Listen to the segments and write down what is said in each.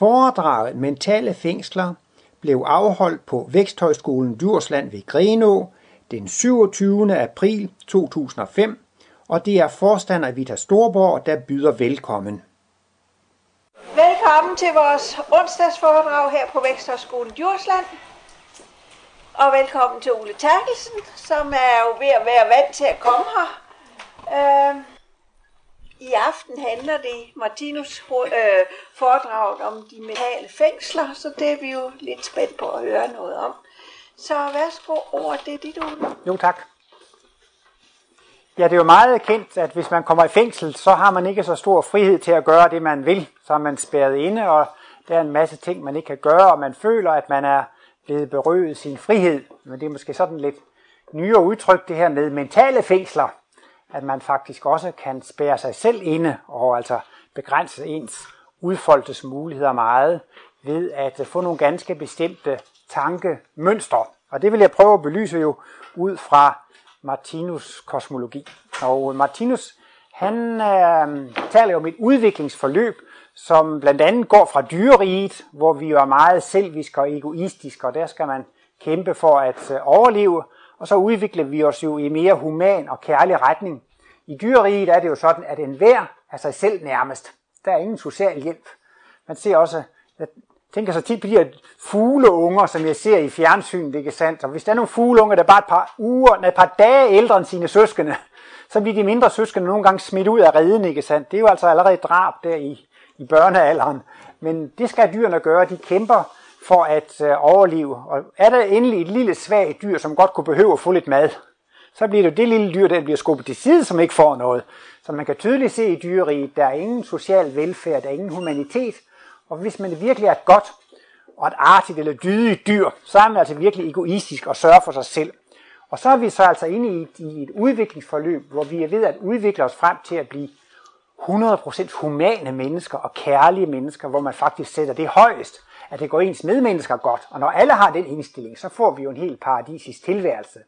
Foredraget Mentale Fængsler blev afholdt på Væksthøjskolen Djursland ved Grenå den 27. april 2005, og det er forstander Vita Storborg, der byder velkommen. Velkommen til vores onsdagsforedrag her på Væksthøjskolen Djursland. Og velkommen til Ole Terkelsen, som er jo ved at være vant til at komme her. Øh, i aften handler det Martinus øh, foredrag om de mentale fængsler, så det er vi jo lidt spændt på at høre noget om. Så værsgo, ord, det er dit, Ole. Jo, tak. Ja, det er jo meget kendt, at hvis man kommer i fængsel, så har man ikke så stor frihed til at gøre det, man vil. Så er man spærret inde, og der er en masse ting, man ikke kan gøre, og man føler, at man er blevet berøvet sin frihed. Men det er måske sådan lidt nyere udtryk, det her med mentale fængsler. At man faktisk også kan spære sig selv inde, og altså begrænse ens udfoldelsesmuligheder meget, ved at få nogle ganske bestemte tankemønstre. Og det vil jeg prøve at belyse jo ud fra Martinus kosmologi. Og Martinus, han øh, taler jo om et udviklingsforløb, som blandt andet går fra dyreriget, hvor vi jo er meget selviske og egoistiske, og der skal man kæmpe for at øh, overleve, og så udvikler vi os jo i mere human og kærlig retning. I dyreriget er det jo sådan, at enhver er sig selv nærmest. Der er ingen social hjælp. Man ser også, jeg tænker så tit på de her fugleunger, som jeg ser i fjernsynet, ikke sandt? Og hvis der er nogle fugleunger, der er bare et par uger, et par dage ældre end sine søskende, så bliver de mindre søskende nogle gange smidt ud af reden, ikke sandt? Det er jo altså allerede drab der i, i børnealderen. Men det skal dyrene gøre. De kæmper for at øh, overleve. Og er der endelig et lille svagt dyr, som godt kunne behøve at få lidt mad, så bliver det jo det lille dyr, der bliver skubbet til side, som ikke får noget. Så man kan tydeligt se i dyreriet, der er ingen social velfærd, der er ingen humanitet. Og hvis man virkelig er et godt og et artigt eller dydigt dyr, så er man altså virkelig egoistisk og sørger for sig selv. Og så er vi så altså inde i et, i et udviklingsforløb, hvor vi er ved at udvikle os frem til at blive 100% humane mennesker og kærlige mennesker, hvor man faktisk sætter det højest, at det går ens medmennesker godt. Og når alle har den indstilling, så får vi jo en helt paradisisk tilværelse.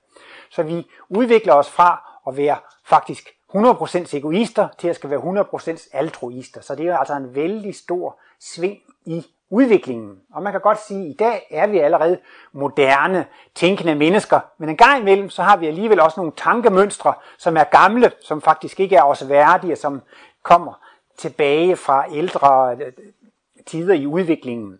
Så vi udvikler os fra at være faktisk 100% egoister til at skal være 100% altruister. Så det er altså en vældig stor sving i udviklingen. Og man kan godt sige, at i dag er vi allerede moderne, tænkende mennesker, men en gang imellem, så har vi alligevel også nogle tankemønstre, som er gamle, som faktisk ikke er os værdige, som kommer tilbage fra ældre øh, tider i udviklingen.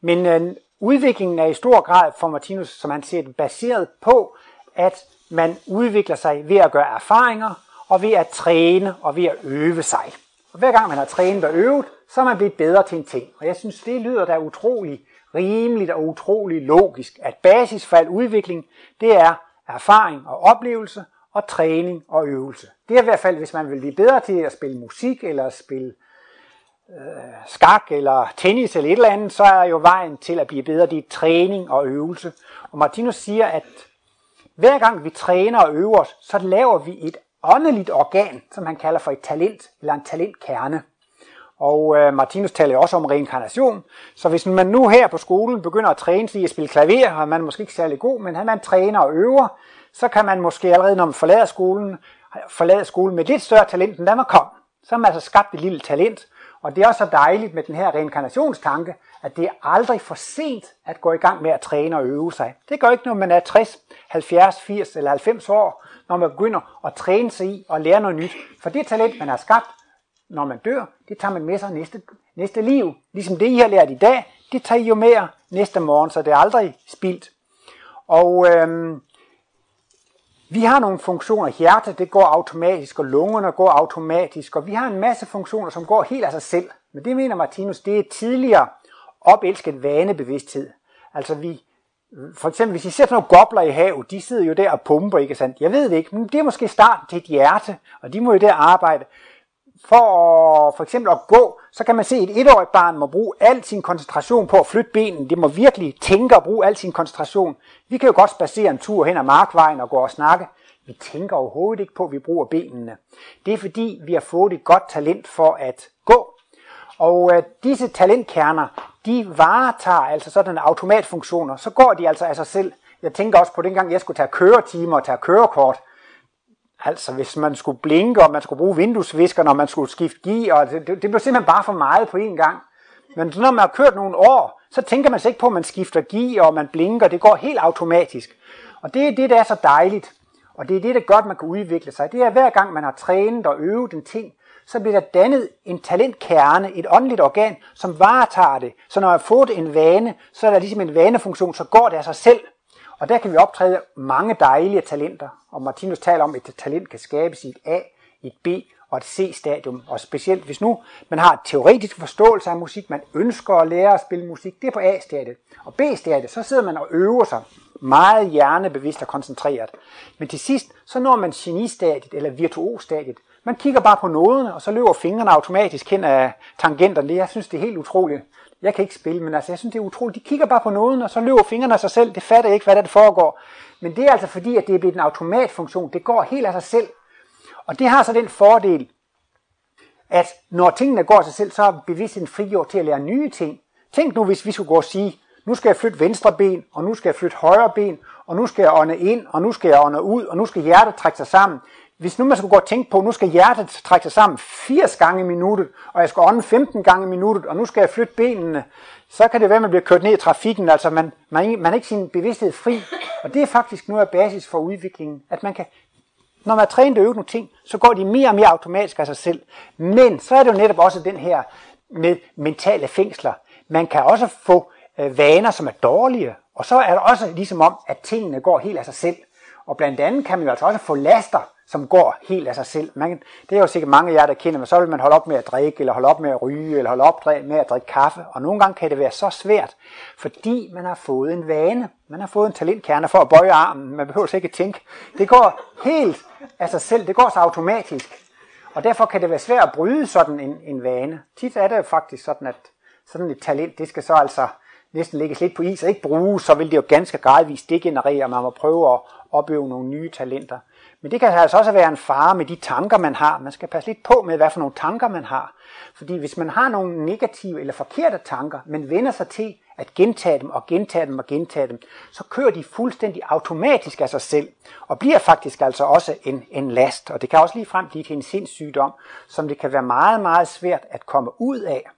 Men øh, udviklingen er i stor grad for Martinus, som han ser det, baseret på, at man udvikler sig ved at gøre erfaringer, og ved at træne og ved at øve sig. Og hver gang man har trænet og øvet, så er man blevet bedre til en ting. Og jeg synes, det lyder da utrolig rimeligt og utrolig logisk, at basis for al udvikling, det er erfaring og oplevelse, og træning og øvelse. Det er i hvert fald, hvis man vil blive bedre til at spille musik, eller spille øh, skak, eller tennis, eller et eller andet, så er jo vejen til at blive bedre, det er træning og øvelse. Og Martinus siger, at hver gang vi træner og øver os, så laver vi et åndeligt organ, som han kalder for et talent, eller en talentkerne. Og øh, Martinus taler jo også om reinkarnation. Så hvis man nu her på skolen begynder at træne sig i at spille klaver, og man er måske ikke særlig god, men han man træner og øver, så kan man måske allerede, når man forlader skolen, forlade skolen med lidt større talent, end da man kom. Så har man altså skabt et lille talent. Og det er også så dejligt med den her reinkarnationstanke, at det er aldrig for sent at gå i gang med at træne og øve sig. Det gør ikke, når man er 60, 70, 80 eller 90 år, når man begynder at træne sig i og lære noget nyt. For det talent, man har skabt, når man dør, det tager man med sig næste, næste liv. Ligesom det, I har lært i dag, det tager I jo med næste morgen, så det er aldrig spildt. Og øhm, vi har nogle funktioner. Hjertet det går automatisk, og lungerne går automatisk, og vi har en masse funktioner, som går helt af sig selv. Men det mener Martinus, det er tidligere opelsket vanebevidsthed. Altså vi, for eksempel hvis I ser sådan nogle gobler i havet, de sidder jo der og pumper, ikke sandt? Jeg ved det ikke, men det er måske starten til et hjerte, og de må jo der arbejde. For for eksempel at gå, så kan man se, at et etårigt barn må bruge al sin koncentration på at flytte benene. Det må virkelig tænke og bruge al sin koncentration. Vi kan jo godt spacere en tur hen ad markvejen og gå og snakke. Vi tænker overhovedet ikke på, at vi bruger benene. Det er fordi, vi har fået et godt talent for at gå. Og øh, disse talentkerner, de varetager altså sådan automatfunktioner. Så går de altså af sig selv. Jeg tænker også på dengang, jeg skulle tage køretimer og tage kørekort Altså, hvis man skulle blinke, og man skulle bruge vinduesvisker, når man skulle skifte gear, og det, det, det blev simpelthen bare for meget på én gang. Men når man har kørt nogle år, så tænker man sig ikke på, at man skifter gear, og man blinker. Det går helt automatisk. Og det er det, der er så dejligt. Og det er det, der gør, at man kan udvikle sig. Det er, at hver gang man har trænet og øvet en ting, så bliver der dannet en talentkerne, et åndeligt organ, som varetager det. Så når jeg har fået en vane, så er der ligesom en vanefunktion, så går det af sig selv. Og der kan vi optræde mange dejlige talenter. Og Martinus taler om, at et talent kan skabes i et A, et B og et C-stadium. Og specielt hvis nu man har et teoretisk forståelse af musik, man ønsker at lære at spille musik, det er på A-stadiet. Og B-stadiet, så sidder man og øver sig meget hjernebevidst og koncentreret. Men til sidst, så når man genistadiet eller virtuosstadiet. Man kigger bare på noderne, og så løber fingrene automatisk hen af tangenterne. Jeg synes, det er helt utroligt. Jeg kan ikke spille, men altså, jeg synes, det er utroligt. De kigger bare på noget, og så løber fingrene af sig selv. Det fatter jeg ikke, hvad der foregår. Men det er altså fordi, at det er blevet en automatfunktion. Det går helt af sig selv. Og det har så den fordel, at når tingene går af sig selv, så er bevidstheden frigjort til at lære nye ting. Tænk nu, hvis vi skulle gå og sige, nu skal jeg flytte venstre ben, og nu skal jeg flytte højre ben, og nu skal jeg ånde ind, og nu skal jeg ånde ud, og nu skal hjertet trække sig sammen. Hvis nu man skulle gå og tænke på, nu skal hjertet trække sig sammen 80 gange i minuttet, og jeg skal ånde 15 gange i minuttet, og nu skal jeg flytte benene, så kan det være, at man bliver kørt ned i trafikken. Altså man, man, man er ikke sin bevidsthed fri. Og det er faktisk noget af basis for udviklingen, at man kan når man har trænet og øvet nogle ting, så går de mere og mere automatisk af sig selv. Men så er det jo netop også den her med mentale fængsler. Man kan også få øh, vaner, som er dårlige, og så er det også ligesom om, at tingene går helt af sig selv. Og blandt andet kan man jo altså også få laster, som går helt af sig selv. Man, det er jo sikkert mange af jer, der kender, men så vil man holde op med at drikke, eller holde op med at ryge, eller holde op med at drikke kaffe. Og nogle gange kan det være så svært, fordi man har fået en vane. Man har fået en talentkerne for at bøje armen. Man behøver ikke at tænke. Det går helt af sig selv. Det går så automatisk. Og derfor kan det være svært at bryde sådan en, en vane. Tit er det jo faktisk sådan, at sådan et talent, det skal så altså næsten lægges lidt på is og ikke bruges, så vil det jo ganske gradvist degenerere, og man må prøve at opøve nogle nye talenter. Men det kan altså også være en fare med de tanker, man har. Man skal passe lidt på med, hvad for nogle tanker man har. Fordi hvis man har nogle negative eller forkerte tanker, men vender sig til at gentage dem og gentage dem og gentage dem, så kører de fuldstændig automatisk af sig selv, og bliver faktisk altså også en, en last. Og det kan også lige frem blive til en sindssygdom, som det kan være meget, meget svært at komme ud af.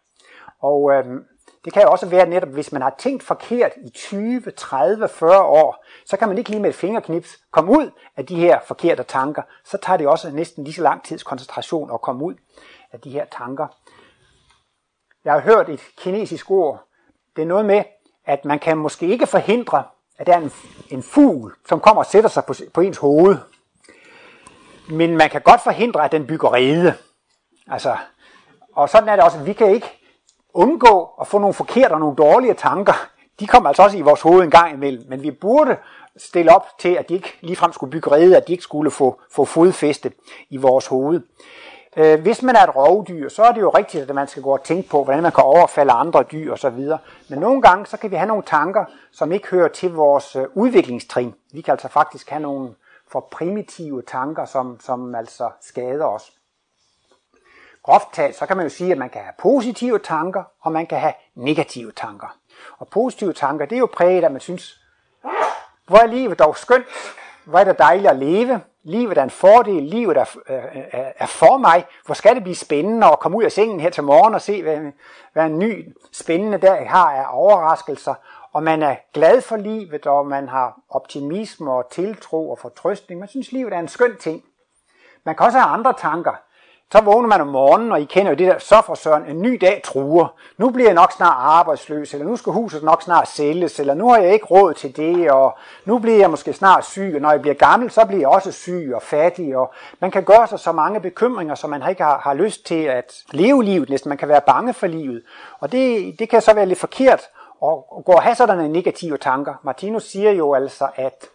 Og øhm, det kan jo også være netop, hvis man har tænkt forkert i 20, 30, 40 år, så kan man ikke lige med et fingerknips komme ud af de her forkerte tanker. Så tager det også næsten lige så lang tids koncentration at komme ud af de her tanker. Jeg har hørt et kinesisk ord. Det er noget med, at man kan måske ikke forhindre, at der er en, en fugl, som kommer og sætter sig på, på ens hoved. Men man kan godt forhindre, at den bygger rede. Altså, og sådan er det også. Vi kan ikke undgå at få nogle forkerte og nogle dårlige tanker. De kommer altså også i vores hoved en gang imellem, men vi burde stille op til, at de ikke ligefrem skulle bygge rede, at de ikke skulle få, få fodfæste i vores hoved. Øh, hvis man er et rovdyr, så er det jo rigtigt, at man skal gå og tænke på, hvordan man kan overfalde andre dyr osv. Men nogle gange, så kan vi have nogle tanker, som ikke hører til vores øh, udviklingstrin. Vi kan altså faktisk have nogle for primitive tanker, som, som altså skader os groft talt, så kan man jo sige, at man kan have positive tanker, og man kan have negative tanker. Og positive tanker, det er jo præget af, at man synes, hvor er livet dog skønt, hvor er det dejligt at leve, livet er en fordel, livet er, er, er for mig, hvor skal det blive spændende at komme ud af sengen her til morgen og se, hvad, hvad en ny spændende dag har af overraskelser, og man er glad for livet, og man har optimisme og tiltro og fortrøstning. Man synes, livet er en skøn ting. Man kan også have andre tanker. Så vågner man om morgenen, og I kender jo det der, så for søren, en ny dag truer. Nu bliver jeg nok snart arbejdsløs, eller nu skal huset nok snart sælges, eller nu har jeg ikke råd til det, og nu bliver jeg måske snart syg, og når jeg bliver gammel, så bliver jeg også syg og fattig, og man kan gøre sig så mange bekymringer, som man ikke har, har lyst til at leve livet, næsten man kan være bange for livet. Og det, det kan så være lidt forkert at gå og have sådan en negative tanker. Martinus siger jo altså, at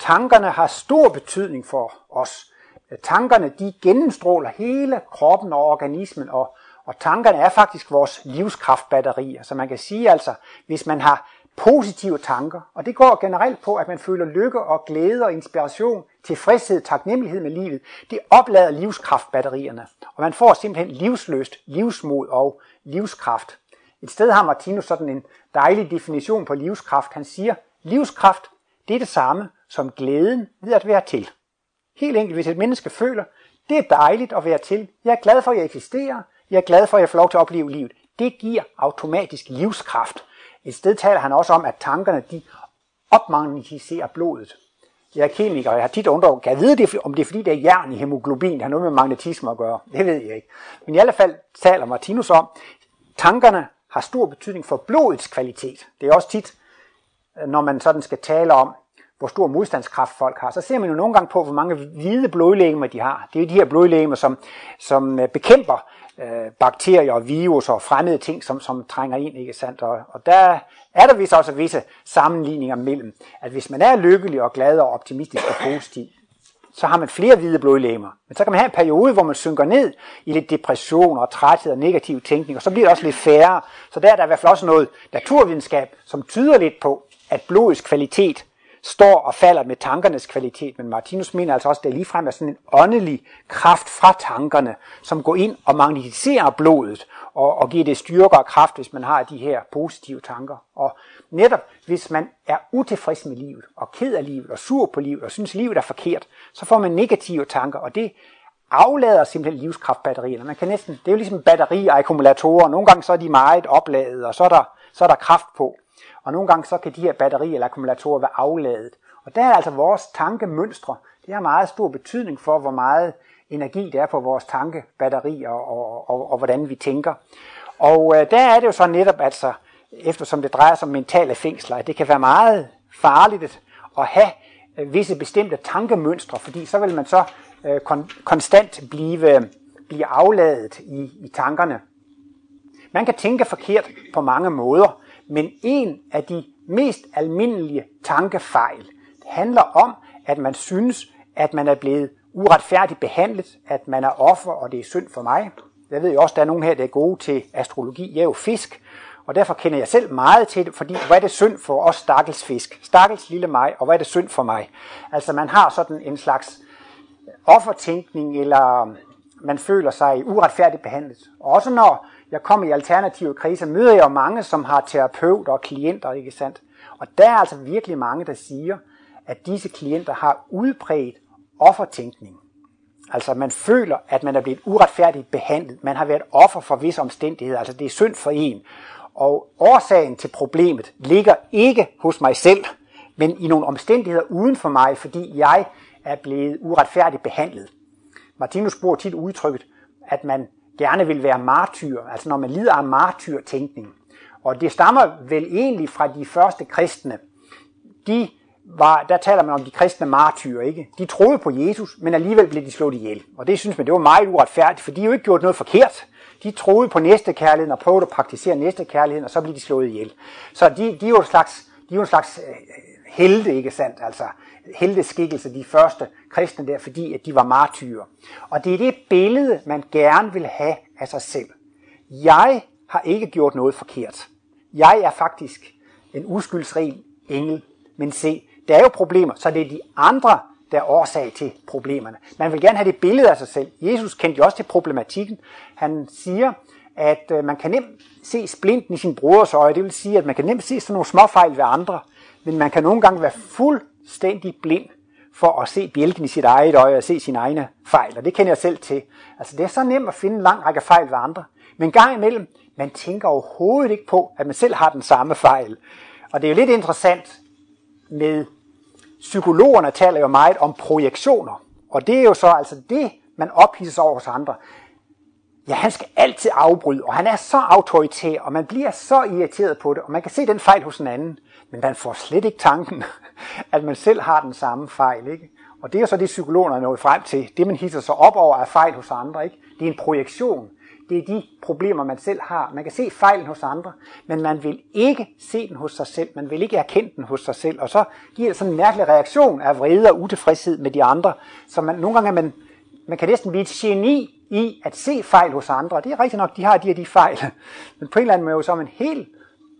tankerne har stor betydning for os Øh, tankerne de gennemstråler hele kroppen og organismen, og, og tankerne er faktisk vores livskraftbatterier. Så altså, man kan sige altså, hvis man har positive tanker, og det går generelt på, at man føler lykke og glæde og inspiration, tilfredshed, taknemmelighed med livet, det oplader livskraftbatterierne, og man får simpelthen livsløst, livsmod og livskraft. Et sted har Martinus sådan en dejlig definition på livskraft. Han siger, livskraft, det er det samme som glæden ved at være til. Helt enkelt, hvis et menneske føler, det er dejligt at være til. Jeg er glad for, at jeg eksisterer. Jeg er glad for, at jeg får lov til at opleve livet. det giver automatisk livskraft. Et sted taler han også om, at tankerne de opmagnetiserer blodet. Jeg er kemiker, og jeg har tit undret, kan jeg vide, det, om det er fordi, der er jern i hemoglobin, der har noget med magnetisme at gøre? Det ved jeg ikke. Men i alle fald taler Martinus om, tankerne har stor betydning for blodets kvalitet. Det er også tit, når man sådan skal tale om, hvor stor modstandskraft folk har, så ser man jo nogle gange på, hvor mange hvide blodlegemer de har. Det er de her blodlegemer, som, som øh, bekæmper øh, bakterier og virus og fremmede ting, som, som trænger ind, ikke sandt? Og, og der er der vist også visse sammenligninger mellem, at hvis man er lykkelig og glad og optimistisk og positiv, så har man flere hvide blodlegemer. Men så kan man have en periode, hvor man synker ned i lidt depression og træthed og negativ tænkning, og så bliver det også lidt færre. Så der er der i hvert fald også noget naturvidenskab, som tyder lidt på, at blodets kvalitet står og falder med tankernes kvalitet, men Martinus mener altså også, at det ligefrem er sådan en åndelig kraft fra tankerne, som går ind og magnetiserer blodet og, og giver det styrke og kraft, hvis man har de her positive tanker. Og netop hvis man er utilfreds med livet, og ked af livet, og sur på livet, og synes livet er forkert, så får man negative tanker, og det aflader simpelthen livskraftbatterierne. Man kan næsten, det er jo ligesom batterier og akkumulatorer. Nogle gange så er de meget opladet, og så er der, så er der kraft på. Og nogle gange så kan de her batterier eller akkumulatorer være afladet. Og der er altså vores tankemønstre. Det har meget stor betydning for, hvor meget energi der er på vores tankebatterier og, og, og, og hvordan vi tænker. Og øh, der er det jo så netop, altså, eftersom det drejer sig om mentale fængsler, at det kan være meget farligt at have øh, visse bestemte tankemønstre, fordi så vil man så øh, kon- konstant blive, øh, blive afladet i, i tankerne. Man kan tænke forkert på mange måder, men en af de mest almindelige tankefejl handler om, at man synes, at man er blevet uretfærdigt behandlet, at man er offer, og det er synd for mig. Jeg ved jo også, at der er nogen her, der er gode til astrologi. Jeg er jo fisk, og derfor kender jeg selv meget til det, fordi hvad er det synd for os stakkels fisk? Stakkels lille mig, og hvad er det synd for mig? Altså man har sådan en slags offertænkning, eller man føler sig uretfærdigt behandlet. Og også når jeg kommer i alternative kriser, møder jeg jo mange, som har terapeuter og klienter, ikke sandt? Og der er altså virkelig mange, der siger, at disse klienter har udbredt offertænkning. Altså man føler, at man er blevet uretfærdigt behandlet. Man har været offer for visse omstændigheder. Altså det er synd for en. Og årsagen til problemet ligger ikke hos mig selv, men i nogle omstændigheder uden for mig, fordi jeg er blevet uretfærdigt behandlet. Martinus bruger tit udtrykket, at man gerne vil være martyr, altså når man lider af martyrtænkning. Og det stammer vel egentlig fra de første kristne. De var, der taler man om de kristne martyrer, ikke? De troede på Jesus, men alligevel blev de slået ihjel. Og det synes man, det var meget uretfærdigt, for de har jo ikke gjort noget forkert. De troede på næstekærligheden og prøvede at praktisere næstekærligheden, og så blev de slået ihjel. Så de, de er jo en slags, de er jo en slags øh, helte, ikke sandt? Altså helteskikkelse, de første kristne der, fordi at de var martyrer. Og det er det billede, man gerne vil have af sig selv. Jeg har ikke gjort noget forkert. Jeg er faktisk en uskyldsrig engel. Men se, der er jo problemer, så det er de andre, der er årsag til problemerne. Man vil gerne have det billede af sig selv. Jesus kendte jo også til problematikken. Han siger, at øh, man kan nemt se splinten i sin brors øje. Det vil sige, at man kan nemt se sådan nogle småfejl ved andre. Men man kan nogle gange være fuldstændig blind for at se bjælken i sit eget øje og se sine egne fejl. Og det kender jeg selv til. Altså det er så nemt at finde en lang række fejl ved andre. Men gang imellem, man tænker overhovedet ikke på, at man selv har den samme fejl. Og det er jo lidt interessant, med psykologerne taler jo meget om projektioner. Og det er jo så altså det, man ophidser over hos andre. Ja, han skal altid afbryde, og han er så autoritær, og man bliver så irriteret på det, og man kan se den fejl hos en anden, men man får slet ikke tanken, at man selv har den samme fejl. Ikke? Og det er så det, psykologerne er nået frem til. Det, man hisser sig op over, er fejl hos andre. Ikke? Det er en projektion det er de problemer, man selv har. Man kan se fejlen hos andre, men man vil ikke se den hos sig selv. Man vil ikke erkende den hos sig selv. Og så giver det sådan en mærkelig reaktion af vrede og utilfredshed med de andre. Så man, nogle gange er man, man kan næsten blive et geni i at se fejl hos andre. Det er rigtigt nok, de har de og de fejl. Men på en eller anden måde så er man helt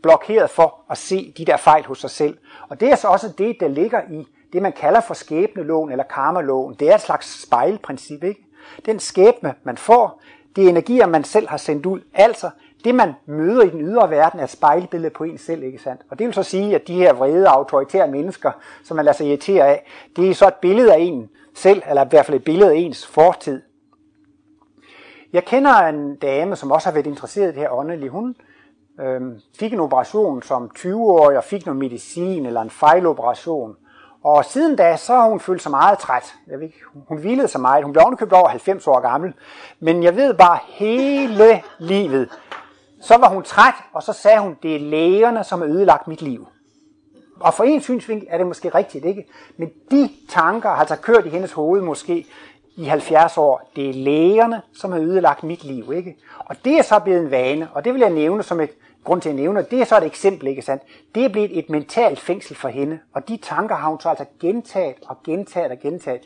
blokeret for at se de der fejl hos sig selv. Og det er så også det, der ligger i det, man kalder for skæbneloven eller karmaloven. Det er et slags spejlprincip, ikke? Den skæbne, man får, det er energier, man selv har sendt ud. Altså, det man møder i den ydre verden er et spejlbillede på en selv, ikke sandt? Og det vil så sige, at de her vrede, autoritære mennesker, som man lader sig irritere af, det er så et billede af en selv, eller i hvert fald et billede af ens fortid. Jeg kender en dame, som også har været interesseret i det her åndelige. Hun øh, fik en operation som 20-årig og fik noget medicin eller en fejloperation. Og siden da, så har hun følt sig meget træt. Jeg ved hun hvilede sig meget. Hun blev ovenikøbt over 90 år gammel. Men jeg ved bare, hele livet, så var hun træt, og så sagde hun, det er lægerne, som har ødelagt mit liv. Og for en synsvinkel er det måske rigtigt, ikke? Men de tanker har altså kørt i hendes hoved måske i 70 år. Det er lægerne, som har ødelagt mit liv, ikke? Og det er så blevet en vane, og det vil jeg nævne som et grund til at nævne, det er så et eksempel, ikke sandt? Det er blevet et mentalt fængsel for hende, og de tanker har hun så altså gentaget og gentaget og gentaget.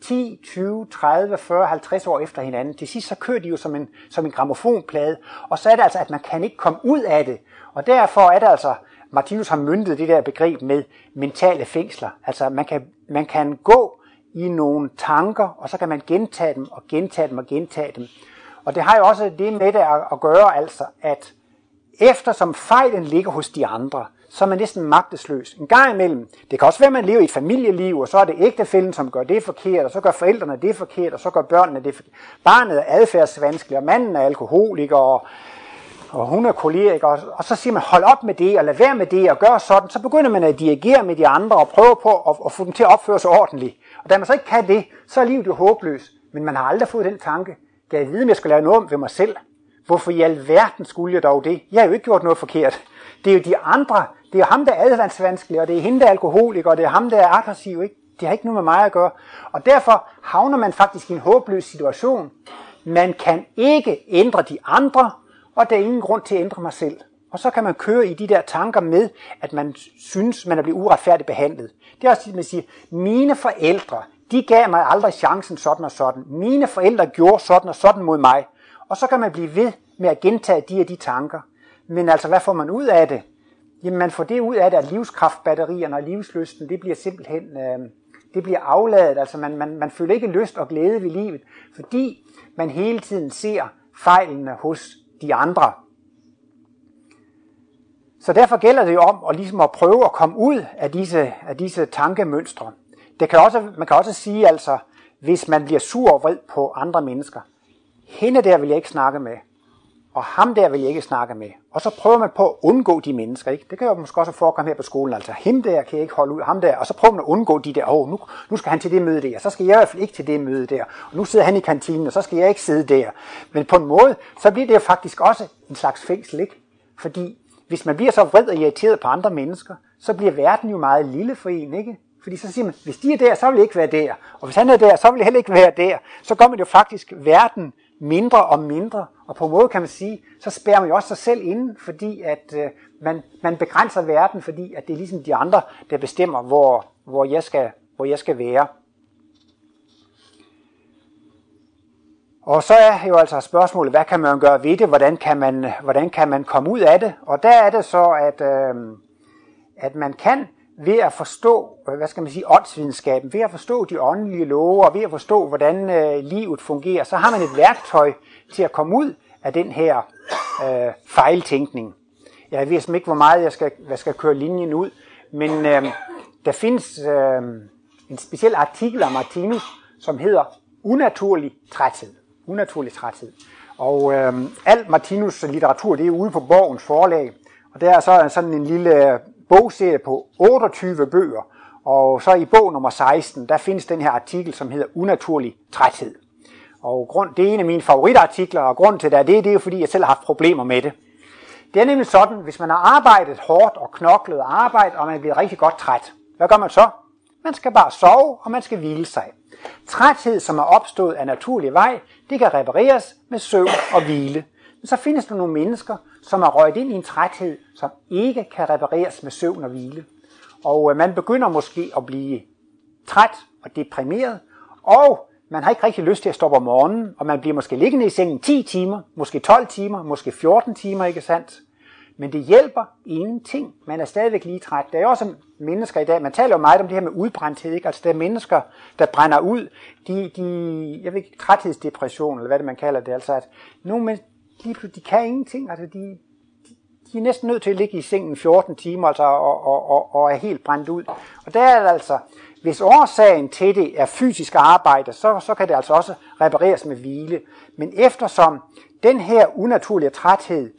10, 20, 30, 40, 50 år efter hinanden. Til sidst så kører de jo som en, som en gramofonplade, og så er det altså, at man kan ikke komme ud af det. Og derfor er det altså, Martinus har myndet det der begreb med mentale fængsler. Altså man kan, man kan gå i nogle tanker, og så kan man gentage dem og gentage dem og gentage dem. Og det har jo også det med det at gøre, altså at eftersom fejlen ligger hos de andre, så er man næsten magtesløs. En gang imellem, det kan også være, at man lever i et familieliv, og så er det ægtefælden, som gør det forkert, og så gør forældrene det forkert, og så gør børnene det forkert. Barnet er adfærdsvanskelig, og manden er alkoholiker, og, og hun er koleriker, og, og så siger man, hold op med det, og lad være med det, og gør sådan. Så begynder man at dirigere med de andre, og prøve på at, at få dem til at opføre sig ordentligt. Og da man så ikke kan det, så er livet jo håbløst. Men man har aldrig fået den tanke, kan jeg vide, om jeg skal lave noget om ved mig selv? Hvorfor i alverden skulle jeg dog det? Jeg har jo ikke gjort noget forkert. Det er jo de andre. Det er ham, der er advandsvanskelig, og det er hende, der er alkoholiker, og det er ham, der er aggressiv. Ikke? Det har ikke noget med mig at gøre. Og derfor havner man faktisk i en håbløs situation. Man kan ikke ændre de andre, og der er ingen grund til at ændre mig selv. Og så kan man køre i de der tanker med, at man synes, man er blevet uretfærdigt behandlet. Det er også, at man siger, mine forældre, de gav mig aldrig chancen sådan og sådan. Mine forældre gjorde sådan og sådan mod mig. Og så kan man blive ved med at gentage de og de tanker. Men altså, hvad får man ud af det? Jamen, man får det ud af det, at livskraftbatterierne og livsløsten, det bliver simpelthen, øh, det bliver afladet. Altså, man, man, man føler ikke lyst og glæde ved livet, fordi man hele tiden ser fejlene hos de andre. Så derfor gælder det jo om at, ligesom at prøve at komme ud af disse, af disse tankemønstre. Det kan også, man kan også sige, altså, hvis man bliver sur og vred på andre mennesker, hende der vil jeg ikke snakke med, og ham der vil jeg ikke snakke med. Og så prøver man på at undgå de mennesker. Ikke? Det kan jo måske også forekomme her på skolen. Altså, ham der kan jeg ikke holde ud, ham der. Og så prøver man at undgå de der, åh, oh, nu, nu skal han til det møde der, så skal jeg i hvert fald ikke til det møde der. Og nu sidder han i kantinen, og så skal jeg ikke sidde der. Men på en måde, så bliver det jo faktisk også en slags fængsel, ikke? Fordi hvis man bliver så vred og irriteret på andre mennesker, så bliver verden jo meget lille for en, ikke? Fordi så siger man, hvis de er der, så vil jeg ikke være der. Og hvis han er der, så vil jeg heller ikke være der. Så gør man jo faktisk verden mindre og mindre. Og på en måde kan man sige, så spærer man jo også sig selv inden, fordi at øh, man, man begrænser verden, fordi at det er ligesom de andre, der bestemmer, hvor, hvor, jeg, skal, hvor jeg skal være. Og så er jo altså spørgsmålet, hvad kan man gøre ved det? Hvordan kan man, hvordan kan man komme ud af det? Og der er det så, at, øh, at man kan ved at forstå, hvad skal man sige, åndsvidenskaben, ved at forstå de åndelige love, og ved at forstå, hvordan øh, livet fungerer, så har man et værktøj til at komme ud af den her øh, fejltænkning. Jeg ved ikke, hvor meget jeg skal, jeg skal køre linjen ud, men øh, der findes øh, en speciel artikel af Martinus, som hedder Unaturlig træthed. Unaturlig træthed. Og øh, alt Martinus litteratur, det er ude på Borgens forlag, og der er så sådan en lille bogserie på 28 bøger, og så i bog nummer 16, der findes den her artikel, som hedder Unaturlig træthed. Og grund, det er en af mine favoritartikler, og grund til det er det, det er jo fordi, jeg selv har haft problemer med det. Det er nemlig sådan, hvis man har arbejdet hårdt og knoklet og arbejdet, og man bliver rigtig godt træt, hvad gør man så? Man skal bare sove, og man skal hvile sig. Træthed, som er opstået af naturlig vej, det kan repareres med søvn og hvile. Men så findes der nogle mennesker, som er røget ind i en træthed, som ikke kan repareres med søvn og hvile. Og øh, man begynder måske at blive træt og deprimeret, og man har ikke rigtig lyst til at stoppe om morgenen, og man bliver måske liggende i sengen 10 timer, måske 12 timer, måske 14 timer, ikke sandt? Men det hjælper ingenting. Man er stadigvæk lige træt. Der er også mennesker i dag, man taler jo meget om det her med udbrændthed, ikke? Altså der er mennesker, der brænder ud, de, de jeg ved ikke, træthedsdepression, eller hvad det man kalder det, altså at nogle lige pludselig, de kan ingenting. Altså, de, de er næsten nødt til at ligge i sengen 14 timer altså, og, og, og, og er helt brændt ud. Og der er det altså, hvis årsagen til det er fysisk arbejde, så, så kan det altså også repareres med hvile. Men eftersom den her unaturlige træthed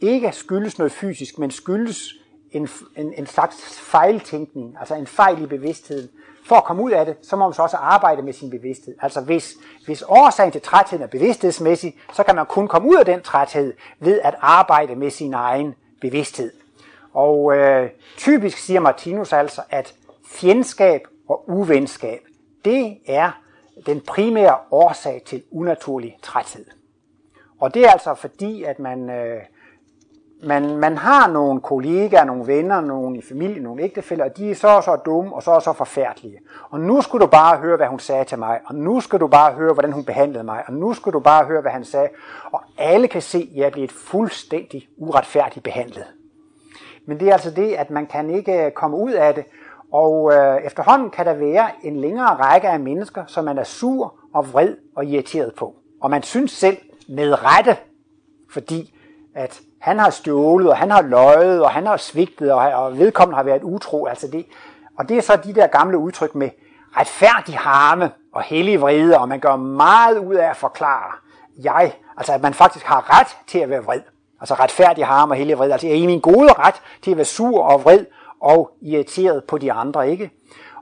ikke skyldes noget fysisk, men skyldes en, en, en slags fejltænkning, altså en fejl i bevidstheden. For at komme ud af det, så må man så også arbejde med sin bevidsthed. Altså hvis, hvis årsagen til trætheden er bevidsthedsmæssig, så kan man kun komme ud af den træthed ved at arbejde med sin egen bevidsthed. Og øh, typisk siger Martinus altså, at fjendskab og uvenskab, det er den primære årsag til unaturlig træthed. Og det er altså fordi, at man øh, man, man har nogle kollegaer, nogle venner, nogle i familien, nogle ægtefæller, og de er så så dumme og så så forfærdelige. Og nu skulle du bare høre, hvad hun sagde til mig, og nu skal du bare høre, hvordan hun behandlede mig, og nu skal du bare høre, hvad han sagde. Og alle kan se, at jeg er blevet fuldstændig uretfærdigt behandlet. Men det er altså det, at man kan ikke øh, komme ud af det, og øh, efterhånden kan der være en længere række af mennesker, som man er sur og vred og irriteret på. Og man synes selv med rette, fordi at han har stjålet, og han har løjet, og han har svigtet, og, og vedkommende har været utro. Altså det, og det er så de der gamle udtryk med retfærdig harme og hellig vrede, og man gør meget ud af at forklare, jeg, altså at man faktisk har ret til at være vred. Altså retfærdig harme og hellig vrede. Altså jeg er i min gode ret til at være sur og vred og irriteret på de andre, ikke?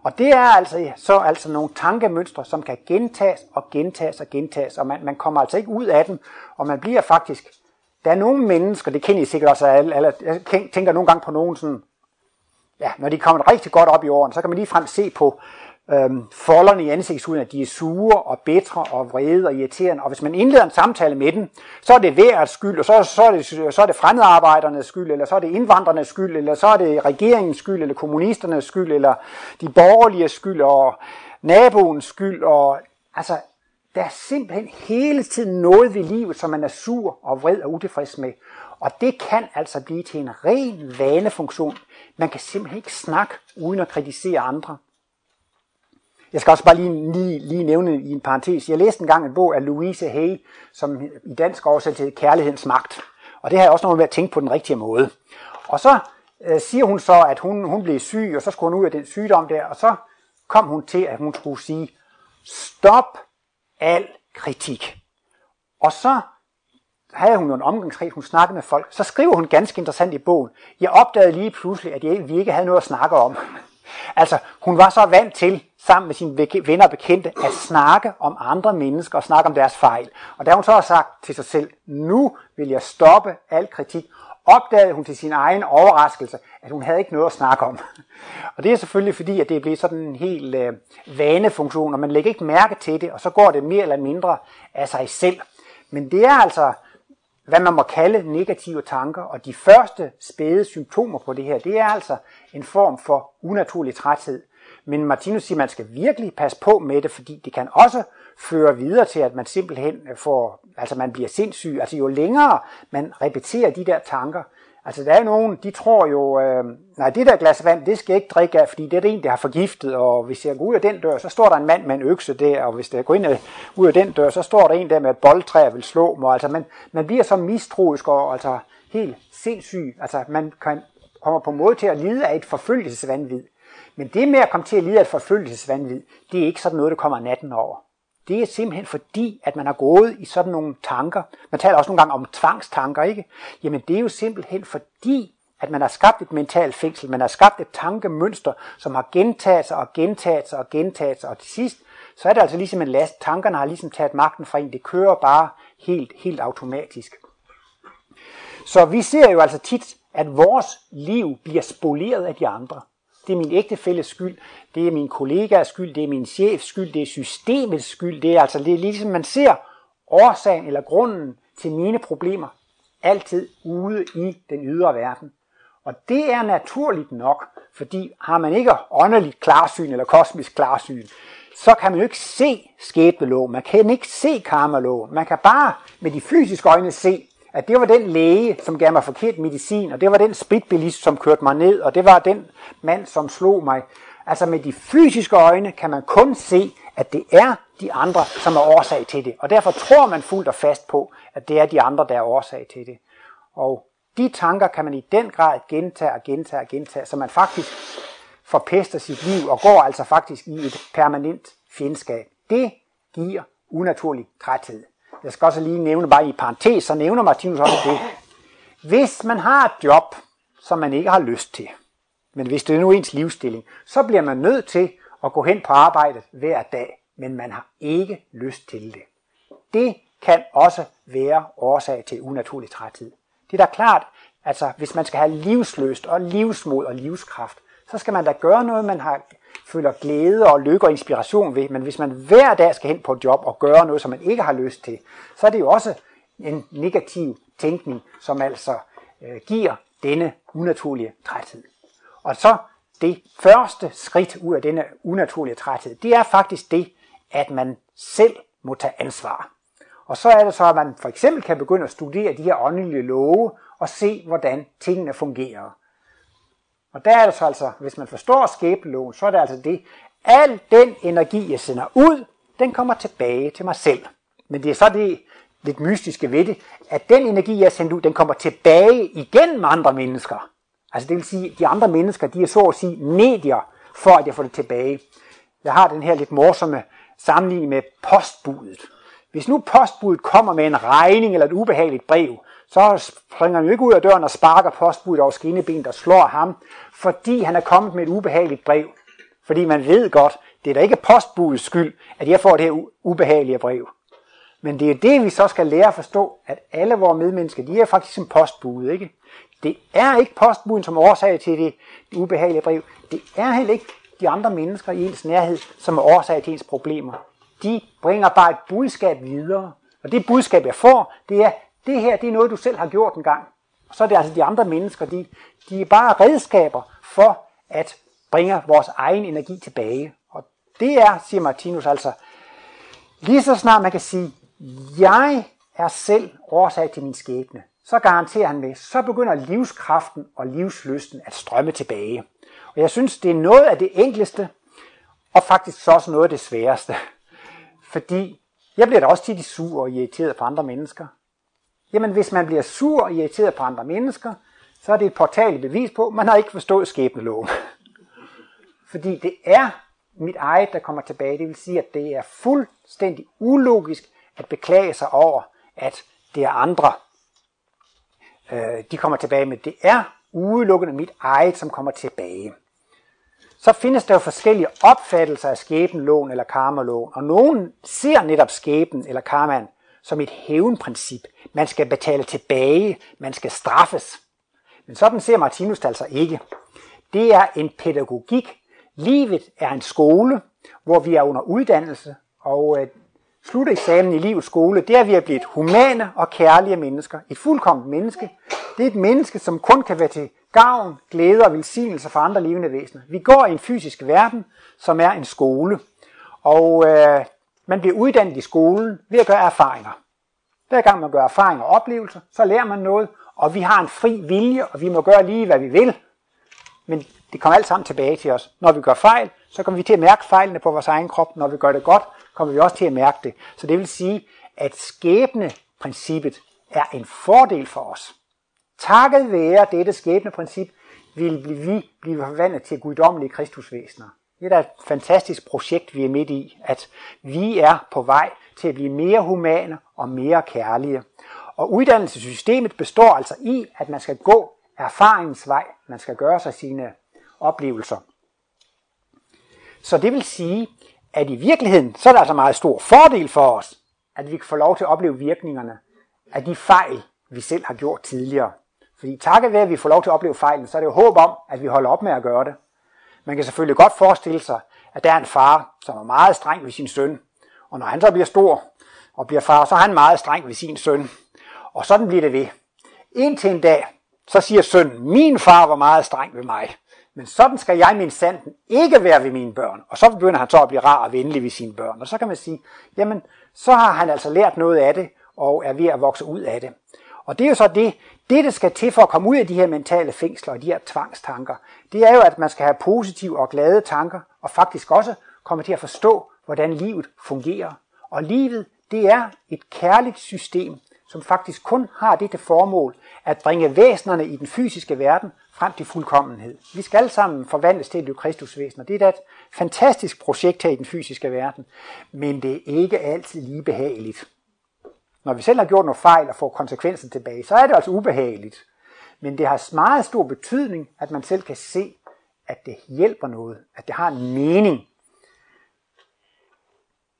Og det er altså så altså nogle tankemønstre, som kan gentages og gentages og gentages, og man, man kommer altså ikke ud af dem, og man bliver faktisk der er nogle mennesker, det kender I sikkert også alle, eller jeg tænker nogle gange på nogen sådan, ja, når de kommer rigtig godt op i åren, så kan man lige frem se på øhm, folderne i ansigtshuden, at de er sure og bedre og vrede og irriterende. Og hvis man indleder en samtale med dem, så er det værets skyld, og så, så, er det, så er det fremmedarbejdernes skyld, eller så er det indvandrernes skyld, eller så er det regeringens skyld, eller kommunisternes skyld, eller de borgerlige skyld, og naboens skyld, og altså der er simpelthen hele tiden noget ved livet, som man er sur og vred og utilfreds med. Og det kan altså blive til en ren vanefunktion. Man kan simpelthen ikke snakke uden at kritisere andre. Jeg skal også bare lige, lige, lige nævne i en parentes. Jeg læste engang en bog af Louise Hay, som i dansk oversat til Kærlighedens Magt. Og det har jeg også noget med at tænke på den rigtige måde. Og så øh, siger hun så, at hun, hun blev syg, og så skulle hun ud af den sygdom der, og så kom hun til, at hun skulle sige, stop al kritik. Og så havde hun nogle omgangskreds, hun snakkede med folk. Så skriver hun ganske interessant i bogen, jeg opdagede lige pludselig, at vi ikke havde noget at snakke om. altså, hun var så vant til, sammen med sine venner og bekendte, at snakke om andre mennesker og snakke om deres fejl. Og da hun så har sagt til sig selv, nu vil jeg stoppe al kritik, opdagede hun til sin egen overraskelse, at hun havde ikke noget at snakke om. Og det er selvfølgelig fordi, at det er blevet sådan en helt øh, vanefunktion, og man lægger ikke mærke til det, og så går det mere eller mindre af sig selv. Men det er altså, hvad man må kalde negative tanker, og de første spæde symptomer på det her, det er altså en form for unaturlig træthed. Men Martinus siger, at man skal virkelig passe på med det, fordi det kan også fører videre til, at man simpelthen øh, får, altså man bliver sindssyg. Altså jo længere man repeterer de der tanker, altså der er nogen, de tror jo, øh, nej det der glas vand, det skal jeg ikke drikke af, fordi det er det en, der har forgiftet, og hvis jeg går ud af den dør, så står der en mand med en økse der, og hvis jeg går ind af, ud af den dør, så står der en der med et boldtræ og vil slå mig. Altså man, man bliver så mistroisk og altså helt sindssyg. Altså man kan, kommer på måde til at lide af et forfølgelsesvandvid. Men det med at komme til at lide af et forfølgelsesvandvid, det er ikke sådan noget, der kommer natten over. Det er simpelthen fordi, at man har gået i sådan nogle tanker. Man taler også nogle gange om tvangstanker, ikke? Jamen det er jo simpelthen fordi, at man har skabt et mentalt fængsel, man har skabt et tankemønster, som har gentaget sig og gentaget sig og gentaget sig, og til sidst, så er det altså ligesom en last. Tankerne har ligesom taget magten fra en, det kører bare helt, helt automatisk. Så vi ser jo altså tit, at vores liv bliver spoleret af de andre. Det er min ægtefælles skyld, det er min kollegas skyld, det er min chefs skyld, det er systemets skyld. Det er altså det er ligesom man ser årsagen eller grunden til mine problemer altid ude i den ydre verden. Og det er naturligt nok, fordi har man ikke åndeligt klarsyn eller kosmisk klarsyn, så kan man jo ikke se skæbneloven, man kan ikke se karmaloven. Man kan bare med de fysiske øjne se, at det var den læge, som gav mig forkert medicin, og det var den spritbilist, som kørte mig ned, og det var den mand, som slog mig. Altså med de fysiske øjne kan man kun se, at det er de andre, som er årsag til det. Og derfor tror man fuldt og fast på, at det er de andre, der er årsag til det. Og de tanker kan man i den grad gentage og gentage og gentage, så man faktisk forpester sit liv og går altså faktisk i et permanent fjendskab. Det giver unaturlig træthed. Jeg skal også lige nævne bare i parentes, så nævner Martinus også det. Hvis man har et job, som man ikke har lyst til, men hvis det er nu ens livsstilling, så bliver man nødt til at gå hen på arbejdet hver dag, men man har ikke lyst til det. Det kan også være årsag til unaturlig træthed. Det er da klart, altså hvis man skal have livsløst og livsmod og livskraft, så skal man da gøre noget, man har, føler glæde og lykke og inspiration ved. Men hvis man hver dag skal hen på et job og gøre noget, som man ikke har lyst til, så er det jo også en negativ tænkning, som altså øh, giver denne unaturlige træthed. Og så det første skridt ud af denne unaturlige træthed, det er faktisk det, at man selv må tage ansvar. Og så er det så, at man for eksempel kan begynde at studere de her åndelige love og se, hvordan tingene fungerer. Og der er det så altså, hvis man forstår skæbneloven, så er det altså det, al den energi, jeg sender ud, den kommer tilbage til mig selv. Men det er så det lidt mystiske ved det, at den energi, jeg sender ud, den kommer tilbage igen med andre mennesker. Altså det vil sige, at de andre mennesker, de er så at sige medier, for at jeg får det tilbage. Jeg har den her lidt morsomme sammenligning med postbudet. Hvis nu postbudet kommer med en regning eller et ubehageligt brev, så springer han jo ikke ud af døren og sparker postbudet over skinneben, der slår ham, fordi han er kommet med et ubehageligt brev. Fordi man ved godt, det er da ikke postbudets skyld, at jeg får det her ubehagelige brev. Men det er det, vi så skal lære at forstå, at alle vores medmennesker, de er faktisk som postbud, ikke? Det er ikke postbuden som årsag til det ubehagelige brev. Det er heller ikke de andre mennesker i ens nærhed, som er årsag til ens problemer. De bringer bare et budskab videre. Og det budskab, jeg får, det er, det her det er noget, du selv har gjort en gang. Og så er det altså de andre mennesker, de, de er bare redskaber for at bringe vores egen energi tilbage. Og det er, siger Martinus altså, lige så snart man kan sige, jeg er selv årsag til min skæbne, så garanterer han med, så begynder livskraften og livslysten at strømme tilbage. Og jeg synes, det er noget af det enkleste, og faktisk så også noget af det sværeste. Fordi jeg bliver da også tit sur og irriteret på andre mennesker. Jamen, hvis man bliver sur og irriteret på andre mennesker, så er det et portal bevis på, at man har ikke forstået skæbneloven. Fordi det er mit eget, der kommer tilbage. Det vil sige, at det er fuldstændig ulogisk at beklage sig over, at det er andre, øh, de kommer tilbage med. Det er udelukkende mit eget, som kommer tilbage. Så findes der jo forskellige opfattelser af skæbneloven eller karmaloven, og nogen ser netop skæben eller karmaen som et hævnprincip. Man skal betale tilbage, man skal straffes. Men sådan ser Martinus altså ikke. Det er en pædagogik. Livet er en skole, hvor vi er under uddannelse, og øh, sluteksamen i livets skole, det er, at vi er blevet humane og kærlige mennesker. Et fuldkomment menneske. Det er et menneske, som kun kan være til gavn, glæde og velsignelse for andre levende væsener. Vi går i en fysisk verden, som er en skole. Og øh, man bliver uddannet i skolen ved at gøre erfaringer. Hver gang man gør erfaringer og oplevelser, så lærer man noget, og vi har en fri vilje, og vi må gøre lige, hvad vi vil. Men det kommer alt sammen tilbage til os. Når vi gør fejl, så kommer vi til at mærke fejlene på vores egen krop. Når vi gør det godt, kommer vi også til at mærke det. Så det vil sige, at skæbneprincippet er en fordel for os. Takket være dette skæbneprincip, vil vi blive forvandlet til guddommelige kristusvæsener. Det er da et fantastisk projekt, vi er midt i, at vi er på vej til at blive mere humane og mere kærlige. Og uddannelsessystemet består altså i, at man skal gå erfaringens vej. Man skal gøre sig sine oplevelser. Så det vil sige, at i virkeligheden, så er der altså meget stor fordel for os, at vi kan få lov til at opleve virkningerne af de fejl, vi selv har gjort tidligere. Fordi takket være, at vi får lov til at opleve fejlen, så er det jo håb om, at vi holder op med at gøre det. Man kan selvfølgelig godt forestille sig, at der er en far, som er meget streng ved sin søn. Og når han så bliver stor og bliver far, så er han meget streng ved sin søn. Og sådan bliver det ved. Indtil en dag, så siger sønnen, min far var meget streng ved mig. Men sådan skal jeg min sanden ikke være ved mine børn. Og så begynder han så at blive rar og venlig ved sine børn. Og så kan man sige, jamen, så har han altså lært noget af det, og er ved at vokse ud af det. Og det er jo så det, det der skal til for at komme ud af de her mentale fængsler og de her tvangstanker, det er jo, at man skal have positive og glade tanker, og faktisk også komme til at forstå, hvordan livet fungerer. Og livet, det er et kærligt system, som faktisk kun har det til formål at bringe væsenerne i den fysiske verden frem til fuldkommenhed. Vi skal alle sammen forvandles til et Kristusvæsen, og det er da et fantastisk projekt her i den fysiske verden, men det er ikke altid lige behageligt. Når vi selv har gjort noget fejl og får konsekvenser tilbage, så er det altså ubehageligt. Men det har meget stor betydning, at man selv kan se, at det hjælper noget, at det har en mening.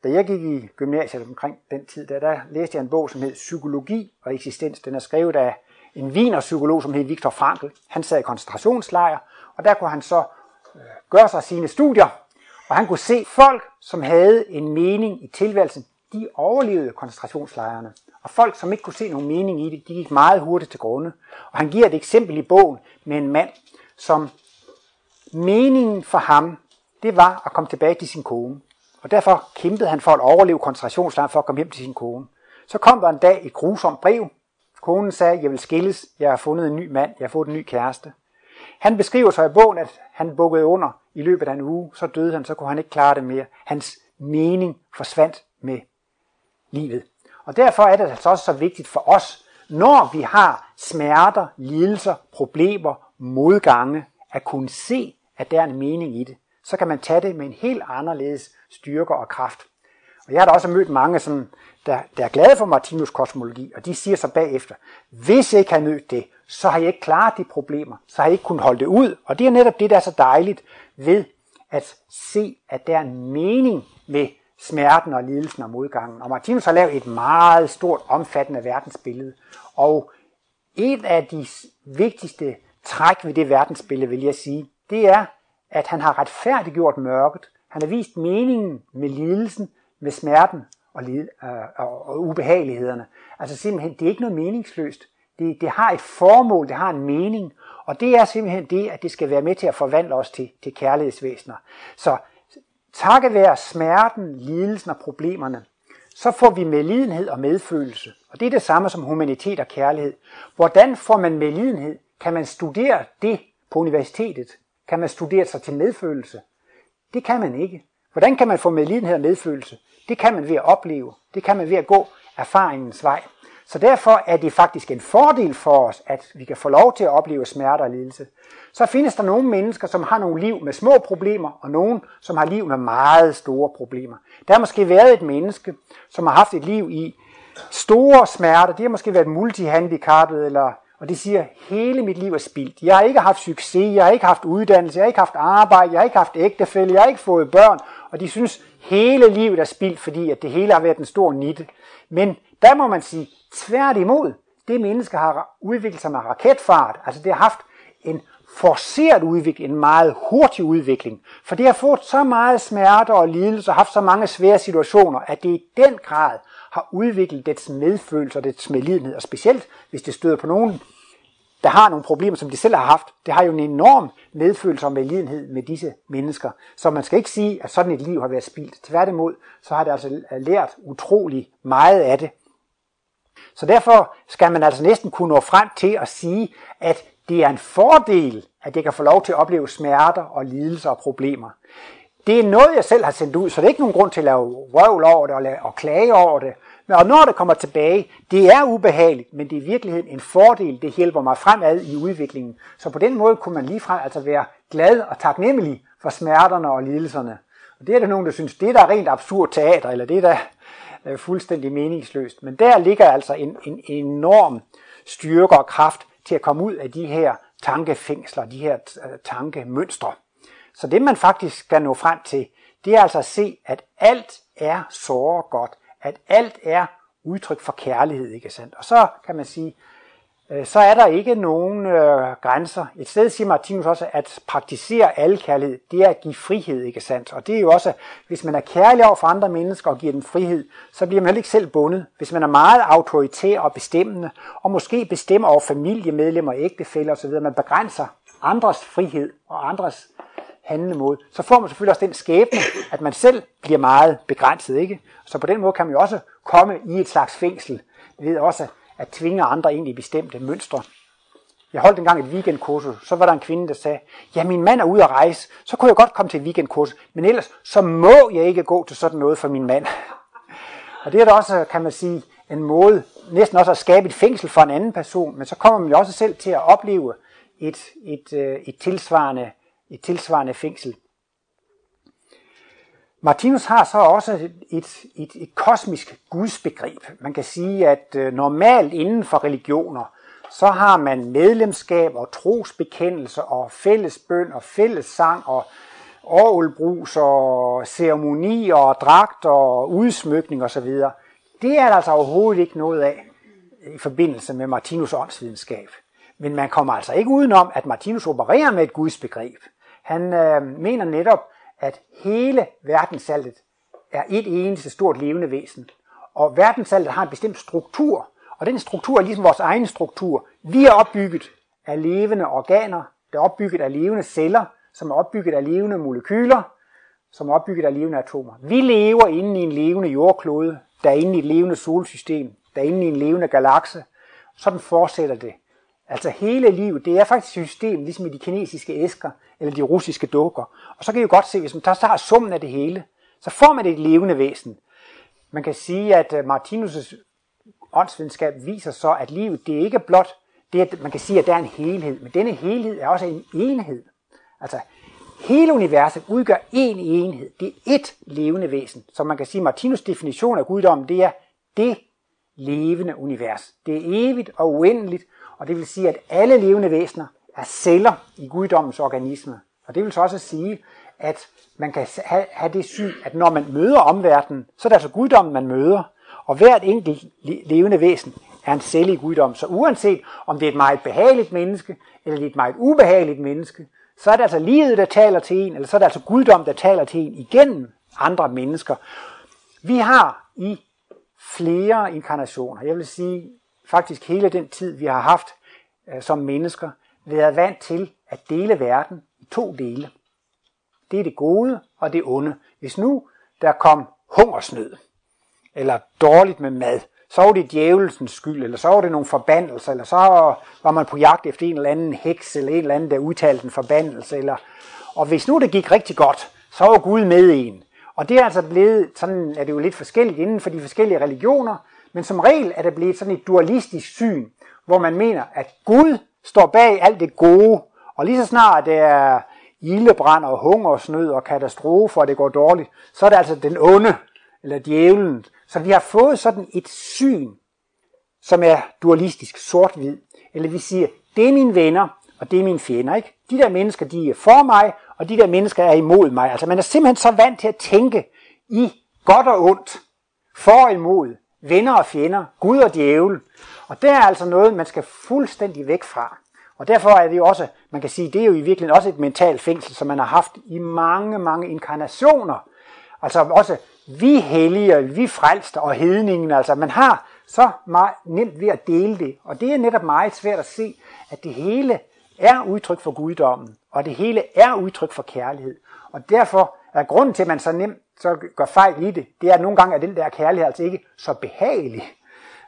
Da jeg gik i gymnasiet omkring den tid, der, der læste jeg en bog, som hed Psykologi og eksistens. Den er skrevet af en viner psykolog, som hed Viktor Frankl. Han sad i koncentrationslejr, og der kunne han så øh, gøre sig sine studier, og han kunne se folk, som havde en mening i tilværelsen, de overlevede koncentrationslejrene. Og folk, som ikke kunne se nogen mening i det, de gik meget hurtigt til grunde. Og han giver et eksempel i bogen med en mand, som meningen for ham, det var at komme tilbage til sin kone. Og derfor kæmpede han for at overleve koncentrationslejren for at komme hjem til sin kone. Så kom der en dag et grusomt brev. Konen sagde, jeg vil skilles, jeg har fundet en ny mand, jeg har fået en ny kæreste. Han beskriver sig i bogen, at han bukkede under i løbet af en uge, så døde han, så kunne han ikke klare det mere. Hans mening forsvandt med livet. Og derfor er det altså også så vigtigt for os, når vi har smerter, lidelser, problemer, modgange, at kunne se, at der er en mening i det. Så kan man tage det med en helt anderledes styrke og kraft. Og jeg har da også mødt mange, som, der, der er glade for Martinus kosmologi, og de siger så bagefter, hvis jeg ikke har mødt det, så har jeg ikke klaret de problemer, så har jeg ikke kunnet holde det ud. Og det er netop det, der er så dejligt ved at se, at der er en mening med smerten og lidelsen og modgangen. Og Martinus har lavet et meget stort, omfattende verdensbillede. Og et af de vigtigste træk ved det verdensbillede, vil jeg sige, det er, at han har retfærdiggjort mørket. Han har vist meningen med lidelsen, med smerten og, lid, øh, og, og ubehagelighederne. Altså simpelthen, det er ikke noget meningsløst. Det, det har et formål, det har en mening, og det er simpelthen det, at det skal være med til at forvandle os til, til kærlighedsvæsener. Så takket være smerten, lidelsen og problemerne, så får vi medlidenhed og medfølelse. Og det er det samme som humanitet og kærlighed. Hvordan får man medlidenhed? Kan man studere det på universitetet? Kan man studere sig til medfølelse? Det kan man ikke. Hvordan kan man få medlidenhed og medfølelse? Det kan man ved at opleve. Det kan man ved at gå erfaringens vej. Så derfor er det faktisk en fordel for os, at vi kan få lov til at opleve smerte og lidelse. Så findes der nogle mennesker, som har nogle liv med små problemer, og nogen, som har liv med meget store problemer. Der har måske været et menneske, som har haft et liv i store smerter. Det har måske været multihandicappet, eller, og det siger, hele mit liv er spildt. Jeg har ikke haft succes, jeg har ikke haft uddannelse, jeg har ikke haft arbejde, jeg har ikke haft ægtefælde, jeg har ikke fået børn, og de synes, hele livet er spildt, fordi at det hele har været en stor nitte. Men der må man sige, tværtimod, det menneske har udviklet sig med raketfart, altså det har haft en forceret udvikling, en meget hurtig udvikling, for det har fået så meget smerte og lidelse og haft så mange svære situationer, at det i den grad har udviklet dets medfølelse og dets medlidenhed, og specielt hvis det støder på nogen, der har nogle problemer, som de selv har haft. Det har jo en enorm medfølelse og medlidenhed med disse mennesker. Så man skal ikke sige, at sådan et liv har været spildt. Tværtimod, så har det altså lært utrolig meget af det. Så derfor skal man altså næsten kunne nå frem til at sige, at det er en fordel, at jeg kan få lov til at opleve smerter og lidelser og problemer. Det er noget, jeg selv har sendt ud, så det er ikke nogen grund til at lave røvl over det og, lave, og klage over det. Men og når det kommer tilbage, det er ubehageligt, men det er i virkeligheden en fordel. Det hjælper mig fremad i udviklingen. Så på den måde kunne man ligefrem altså være glad og taknemmelig for smerterne og lidelserne. Og det er der nogen, der synes, det er da rent absurd teater, eller det er da øh, fuldstændig meningsløst. Men der ligger altså en, en enorm styrke og kraft til at komme ud af de her tankefængsler, de her øh, tankemønstre. Så det man faktisk skal nå frem til, det er altså at se, at alt er såre godt, at alt er udtryk for kærlighed, ikke sandt? Og så kan man sige, Øh, så er der ikke nogen øh, grænser. Et sted siger Martinus også, at praktisere al kærlighed, det er at give frihed, ikke sandt? Og det er jo også, hvis man er kærlig over for andre mennesker og giver dem frihed, så bliver man heller ikke selv bundet. Hvis man er meget autoritær og bestemmende, og måske bestemmer over familiemedlemmer, ægtefælder osv., man begrænser andres frihed og andres handlemåde, så får man selvfølgelig også den skæbne, at man selv bliver meget begrænset. ikke? Så på den måde kan man jo også komme i et slags fængsel ved også at tvinge andre ind i bestemte mønstre. Jeg holdt engang et weekendkursus, så var der en kvinde, der sagde, ja, min mand er ude at rejse, så kunne jeg godt komme til et weekendkursus, men ellers så må jeg ikke gå til sådan noget for min mand. Og det er da også, kan man sige, en måde, næsten også at skabe et fængsel for en anden person, men så kommer man jo også selv til at opleve et, et, øh, et, tilsvarende, et tilsvarende fængsel. Martinus har så også et, et, et, kosmisk gudsbegreb. Man kan sige, at øh, normalt inden for religioner, så har man medlemskab og trosbekendelse og fællesbøn og fællessang og orgelbrus og ceremonier og dragt og udsmykning osv. Det er der altså overhovedet ikke noget af i forbindelse med Martinus åndsvidenskab. Men man kommer altså ikke udenom, at Martinus opererer med et gudsbegreb. Han øh, mener netop, at hele verdensaltet er et eneste stort levende væsen. Og verdensaltet har en bestemt struktur, og den struktur er ligesom vores egen struktur. Vi er opbygget af levende organer, der er opbygget af levende celler, som er opbygget af levende molekyler, som er opbygget af levende atomer. Vi lever inde i en levende jordklode, der er inde i et levende solsystem, der er inde i en levende galakse. Sådan fortsætter det. Altså hele livet, det er faktisk et system, ligesom i de kinesiske æsker, eller de russiske dukker. Og så kan I jo godt se, hvis man tager summen af det hele, så får man et levende væsen. Man kan sige, at øh, Martinus' åndsvidenskab viser så, at livet, det er ikke blot det, at man kan sige, at der er en helhed, men denne helhed er også en enhed. Altså, hele universet udgør én enhed. Det er ét levende væsen. Så man kan sige, at Martinus definition af guddommen, det er det levende univers. Det er evigt og uendeligt, og det vil sige, at alle levende væsener er celler i guddommens organisme. Og det vil så også sige, at man kan have, det syn, at når man møder omverdenen, så er det altså guddommen, man møder. Og hvert enkelt levende væsen er en celle i guddommen. Så uanset om det er et meget behageligt menneske, eller det er et meget ubehageligt menneske, så er det altså livet, der taler til en, eller så er det altså guddom, der taler til en igennem andre mennesker. Vi har i flere inkarnationer, jeg vil sige faktisk hele den tid, vi har haft øh, som mennesker, været vant til at dele verden i to dele. Det er det gode og det onde. Hvis nu der kom hungersnød, eller dårligt med mad, så var det djævelsens skyld, eller så var det nogle forbandelser, eller så var man på jagt efter en eller anden heks, eller en eller anden, der udtalte en forbandelse. Eller... Og hvis nu det gik rigtig godt, så var Gud med en. Og det er altså blevet, sådan er det jo lidt forskelligt inden for de forskellige religioner, men som regel er det blevet sådan et dualistisk syn, hvor man mener, at Gud står bag alt det gode, og lige så snart det er ildebrand og hungersnød og katastrofer, og det går dårligt, så er det altså den onde, eller djævlen. Så vi har fået sådan et syn, som er dualistisk, sort-hvid. Eller vi siger, det er mine venner, og det er mine fjender. Ikke? De der mennesker, de er for mig, og de der mennesker er imod mig. Altså man er simpelthen så vant til at tænke i godt og ondt, for og imod, venner og fjender, Gud og djævel. Og det er altså noget, man skal fuldstændig væk fra. Og derfor er det jo også, man kan sige, det er jo i virkeligheden også et mentalt fængsel, som man har haft i mange, mange inkarnationer. Altså også vi hellige, vi frelste og hedningen, altså man har så meget nemt ved at dele det. Og det er netop meget svært at se, at det hele er udtryk for guddommen, og det hele er udtryk for kærlighed. Og derfor er grunden til, at man så nemt så gør fejl i det, det er, at nogle gange er den der kærlighed altså ikke så behagelig.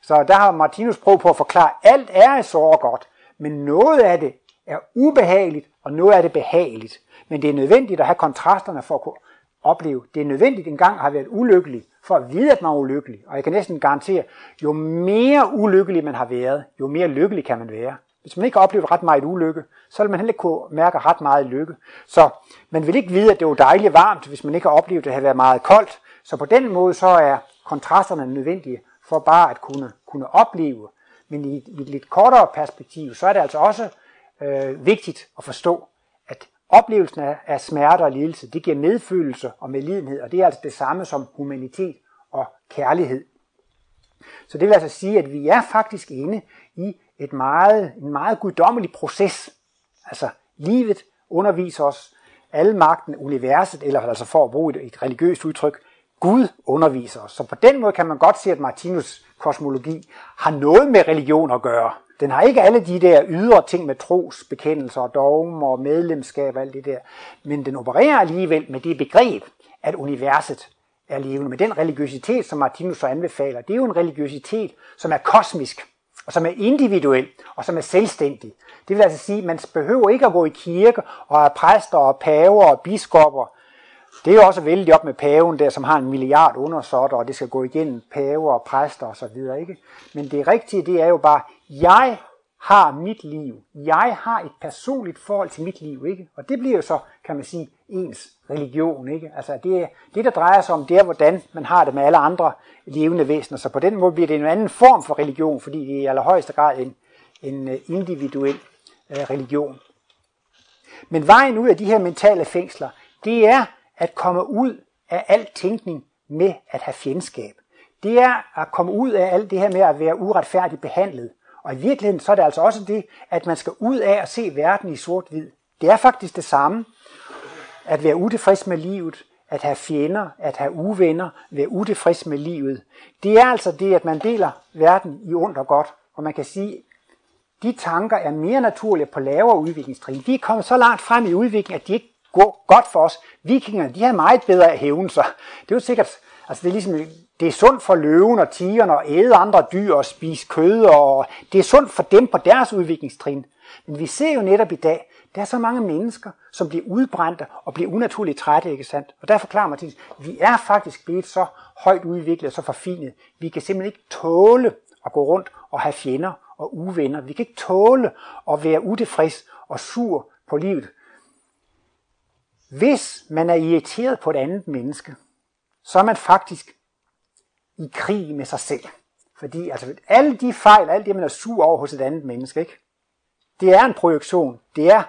Så der har Martinus prøvet på at forklare, at alt er så godt, men noget af det er ubehageligt, og noget af det behageligt. Men det er nødvendigt at have kontrasterne for at kunne opleve. Det er nødvendigt engang at have været ulykkelig, for at vide, at man er ulykkelig. Og jeg kan næsten garantere, jo mere ulykkelig man har været, jo mere lykkelig kan man være. Hvis man ikke har oplevet ret meget ulykke, så vil man heller ikke kunne mærke ret meget lykke. Så man vil ikke vide, at det var dejligt varmt, hvis man ikke har oplevet, at det havde været meget koldt. Så på den måde så er kontrasterne nødvendige for bare at kunne, kunne opleve. Men i, i et lidt kortere perspektiv, så er det altså også øh, vigtigt at forstå, at oplevelsen af, af smerte og lidelse, det giver medfølelse og medlidenhed, og det er altså det samme som humanitet og kærlighed. Så det vil altså sige, at vi er faktisk inde i et meget, en meget guddommelig proces. Altså livet underviser os alle magten, universet, eller altså for at bruge et, et religiøst udtryk, Gud underviser os. Så på den måde kan man godt se, at Martinus kosmologi har noget med religion at gøre. Den har ikke alle de der ydre ting med trosbekendelser og dogmer og medlemskab og alt det der. Men den opererer alligevel med det begreb, at universet er levende. Med den religiøsitet, som Martinus så anbefaler, det er jo en religiøsitet, som er kosmisk, og som er individuel, og som er selvstændig. Det vil altså sige, at man behøver ikke at gå i kirke og have præster og paver og biskopper Det er jo også vældig op med paven der, som har en milliard undersåtter, og det skal gå igennem paver og præster og så videre, ikke? Men det rigtige, det er jo bare, jeg har mit liv. Jeg har et personligt forhold til mit liv, ikke? Og det bliver jo så, kan man sige, ens religion, ikke? Altså det, det der drejer sig om, det er, hvordan man har det med alle andre levende væsener. Så på den måde bliver det en anden form for religion, fordi det er i allerhøjeste grad en, en øh, individuel øh, religion. Men vejen ud af de her mentale fængsler, det er at komme ud af al tænkning med at have fjendskab. Det er at komme ud af alt det her med at være uretfærdigt behandlet. Og i virkeligheden så er det altså også det, at man skal ud af at se verden i sort-hvid. Det er faktisk det samme. At være utilfreds med livet, at have fjender, at have uvenner, være utilfreds med livet. Det er altså det, at man deler verden i ondt og godt. Og man kan sige, de tanker er mere naturlige på lavere udviklingstrin. De er kommet så langt frem i udviklingen, at de ikke går godt for os. Vikingerne, de har meget bedre at hævne sig. Det er jo sikkert, altså det er ligesom, det er sundt for løven og tigeren at æde andre dyr og spise kød, og det er sundt for dem på deres udviklingstrin. Men vi ser jo netop i dag, der er så mange mennesker, som bliver udbrændte og bliver unaturligt trætte, ikke sandt? Og der forklarer Martinus, vi er faktisk blevet så højt udviklet og så forfinet. Vi kan simpelthen ikke tåle at gå rundt og have fjender og uvenner. Vi kan ikke tåle at være utilfreds og sur på livet. Hvis man er irriteret på et andet menneske, så er man faktisk i krig med sig selv. Fordi altså, alle de fejl, alt det, man er sur over hos et andet menneske, ikke? det er en projektion. Det er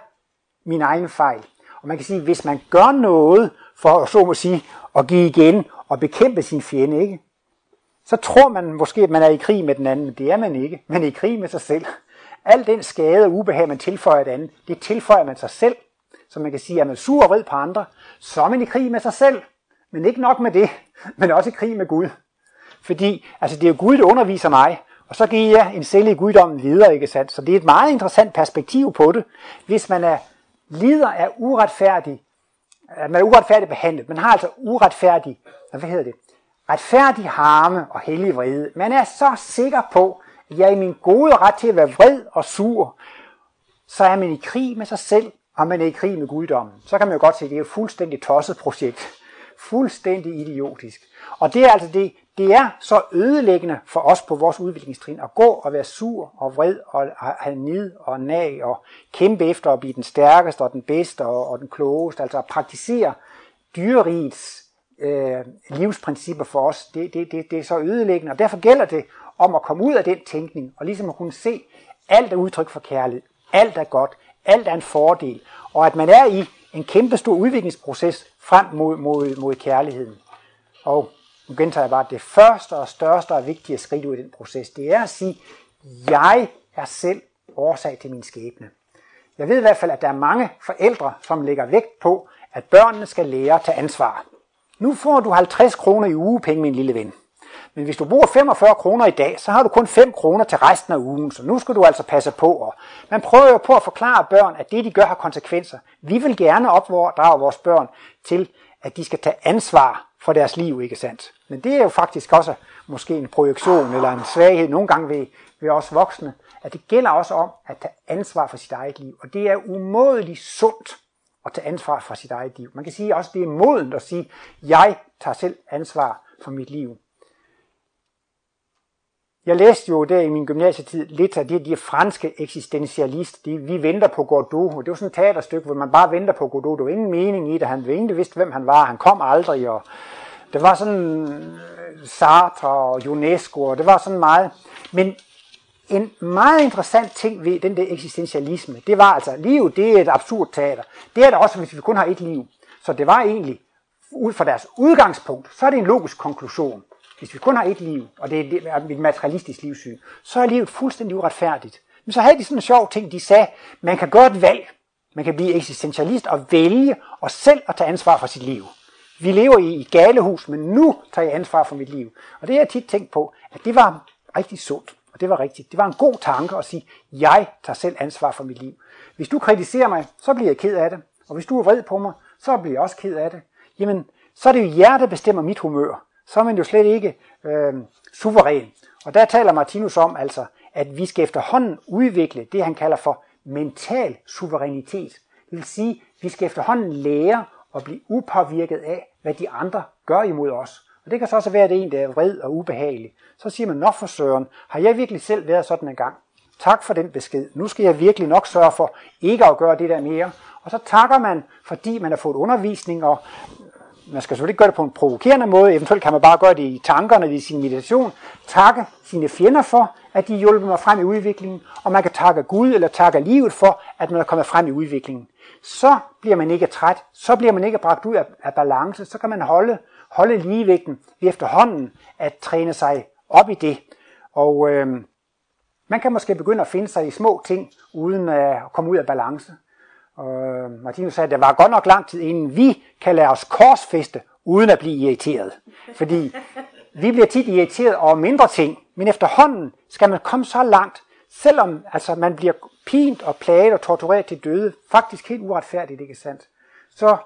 min egen fejl. Og man kan sige, hvis man gør noget for, så må sige, at give igen og bekæmpe sin fjende, ikke? så tror man måske, at man er i krig med den anden, men det er man ikke. Man er i krig med sig selv. Al den skade og ubehag, man tilføjer et andet, det tilføjer man sig selv. Så man kan sige, at man er sur og vred på andre, så er man i krig med sig selv. Men ikke nok med det, men også i krig med Gud. Fordi altså, det er jo Gud, der underviser mig, og så giver jeg en selv i guddommen videre, ikke sandt? Så det er et meget interessant perspektiv på det, hvis man er lider af uretfærdig, at man er uretfærdigt behandlet. Man har altså uretfærdig, hvad hedder det? Retfærdig harme og hellig vrede. Man er så sikker på, at jeg er i min gode ret til at være vred og sur. Så er man i krig med sig selv, og man er i krig med guddommen. Så kan man jo godt se, at det er et fuldstændig tosset projekt. Fuldstændig idiotisk. Og det er altså det, det er så ødelæggende for os på vores udviklingstrin at gå og være sur og vred og have nid og nag og kæmpe efter at blive den stærkeste og den bedste og, og den klogeste. Altså at praktisere dyrerigets øh, livsprincipper for os, det, det, det, det er så ødelæggende. Og derfor gælder det om at komme ud af den tænkning og ligesom at kunne se, alt er udtryk for kærlighed. Alt er godt. Alt er en fordel. Og at man er i en kæmpe stor udviklingsproces frem mod, mod, mod kærligheden. Og nu gentager jeg bare, at det første og største og vigtige skridt ud i den proces, det er at sige, jeg er selv årsag til min skæbne. Jeg ved i hvert fald, at der er mange forældre, som lægger vægt på, at børnene skal lære at tage ansvar. Nu får du 50 kroner i ugepenge, min lille ven. Men hvis du bruger 45 kroner i dag, så har du kun 5 kroner til resten af ugen, så nu skal du altså passe på. Og man prøver jo på at forklare børn, at det de gør har konsekvenser. Vi vil gerne opdrage vores børn til, at de skal tage ansvar for deres liv, ikke sandt? Men det er jo faktisk også måske en projektion eller en svaghed nogle gange ved, ved os voksne, at det gælder også om at tage ansvar for sit eget liv. Og det er umådeligt sundt at tage ansvar for sit eget liv. Man kan sige også, at det er modent at sige, jeg tager selv ansvar for mit liv. Jeg læste jo der i min gymnasietid lidt af det, de franske eksistentialister. De, vi venter på Godot. Det var sådan et teaterstykke, hvor man bare venter på Godot. Der var ingen mening i det. Han ikke vidste, hvem han var. Han kom aldrig. Og det var sådan øh, Sartre og UNESCO, og det var sådan meget. Men en meget interessant ting ved den der eksistentialisme, det var altså, livet det er et absurd teater. Det er det også, hvis vi kun har et liv. Så det var egentlig, ud fra deres udgangspunkt, så er det en logisk konklusion. Hvis vi kun har et liv, og det er et materialistisk livssyn, så er livet fuldstændig uretfærdigt. Men så havde de sådan en sjov ting, de sagde, man kan gøre et valg. Man kan blive eksistentialist og vælge og selv at tage ansvar for sit liv. Vi lever i et galehus, men nu tager jeg ansvar for mit liv. Og det har jeg tit tænkt på, at det var rigtig sundt. Og det var rigtigt. Det var en god tanke at sige, jeg tager selv ansvar for mit liv. Hvis du kritiserer mig, så bliver jeg ked af det. Og hvis du er vred på mig, så bliver jeg også ked af det. Jamen, så er det jo jer, der bestemmer mit humør så er man jo slet ikke øh, suveræn. Og der taler Martinus om altså, at vi skal efterhånden udvikle det, han kalder for mental suverænitet. Det vil sige, at vi skal efterhånden lære at blive upåvirket af, hvad de andre gør imod os. Og det kan så også være, at det er en, der er vred og ubehagelig. Så siger man, nok for søren, har jeg virkelig selv været sådan en gang? Tak for den besked. Nu skal jeg virkelig nok sørge for ikke at gøre det der mere. Og så takker man, fordi man har fået undervisning, og man skal selvfølgelig ikke gøre det på en provokerende måde. Eventuelt kan man bare gøre det i tankerne, i sin meditation. Takke sine fjender for, at de hjælper mig frem i udviklingen. Og man kan takke Gud eller takke livet for, at man er kommet frem i udviklingen. Så bliver man ikke træt. Så bliver man ikke bragt ud af, af balance. Så kan man holde, holde ligevægten ved efterhånden at træne sig op i det. Og øh, man kan måske begynde at finde sig i små ting, uden at komme ud af balance. Og øh, Martinus sagde, at det var godt nok lang tid, inden vi kan lade os korsfeste, uden at blive irriteret. Fordi vi bliver tit irriteret over mindre ting, men efterhånden skal man komme så langt, selvom altså, man bliver pint og plaget og tortureret til døde, faktisk helt uretfærdigt, ikke sandt? Så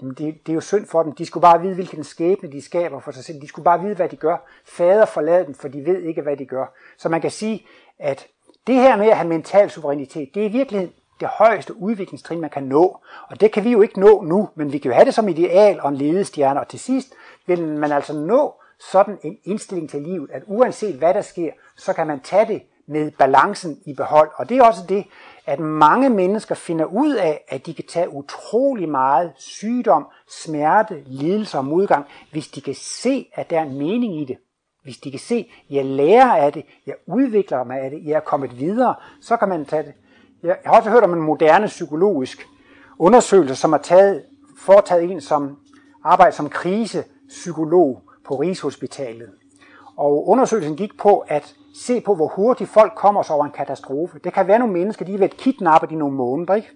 det, det er jo synd for dem. De skulle bare vide, hvilken skæbne de skaber for sig selv. De skulle bare vide, hvad de gør. Fader forlad dem, for de ved ikke, hvad de gør. Så man kan sige, at det her med at have mental suverænitet, det er i virkeligheden det højeste udviklingstrin, man kan nå. Og det kan vi jo ikke nå nu, men vi kan jo have det som ideal og en ledestjerne. Og til sidst vil man altså nå sådan en indstilling til livet, at uanset hvad der sker, så kan man tage det med balancen i behold. Og det er også det, at mange mennesker finder ud af, at de kan tage utrolig meget sygdom, smerte, lidelse og modgang, hvis de kan se, at der er en mening i det. Hvis de kan se, at jeg lærer af det, jeg udvikler mig af det, jeg er kommet videre, så kan man tage det. Jeg har også hørt om en moderne psykologisk undersøgelse, som har taget, foretaget en, som arbejder som krisepsykolog på Rigshospitalet. Og undersøgelsen gik på at se på, hvor hurtigt folk kommer sig over en katastrofe. Det kan være nogle mennesker, de har været kidnappet i nogle måneder. Ikke?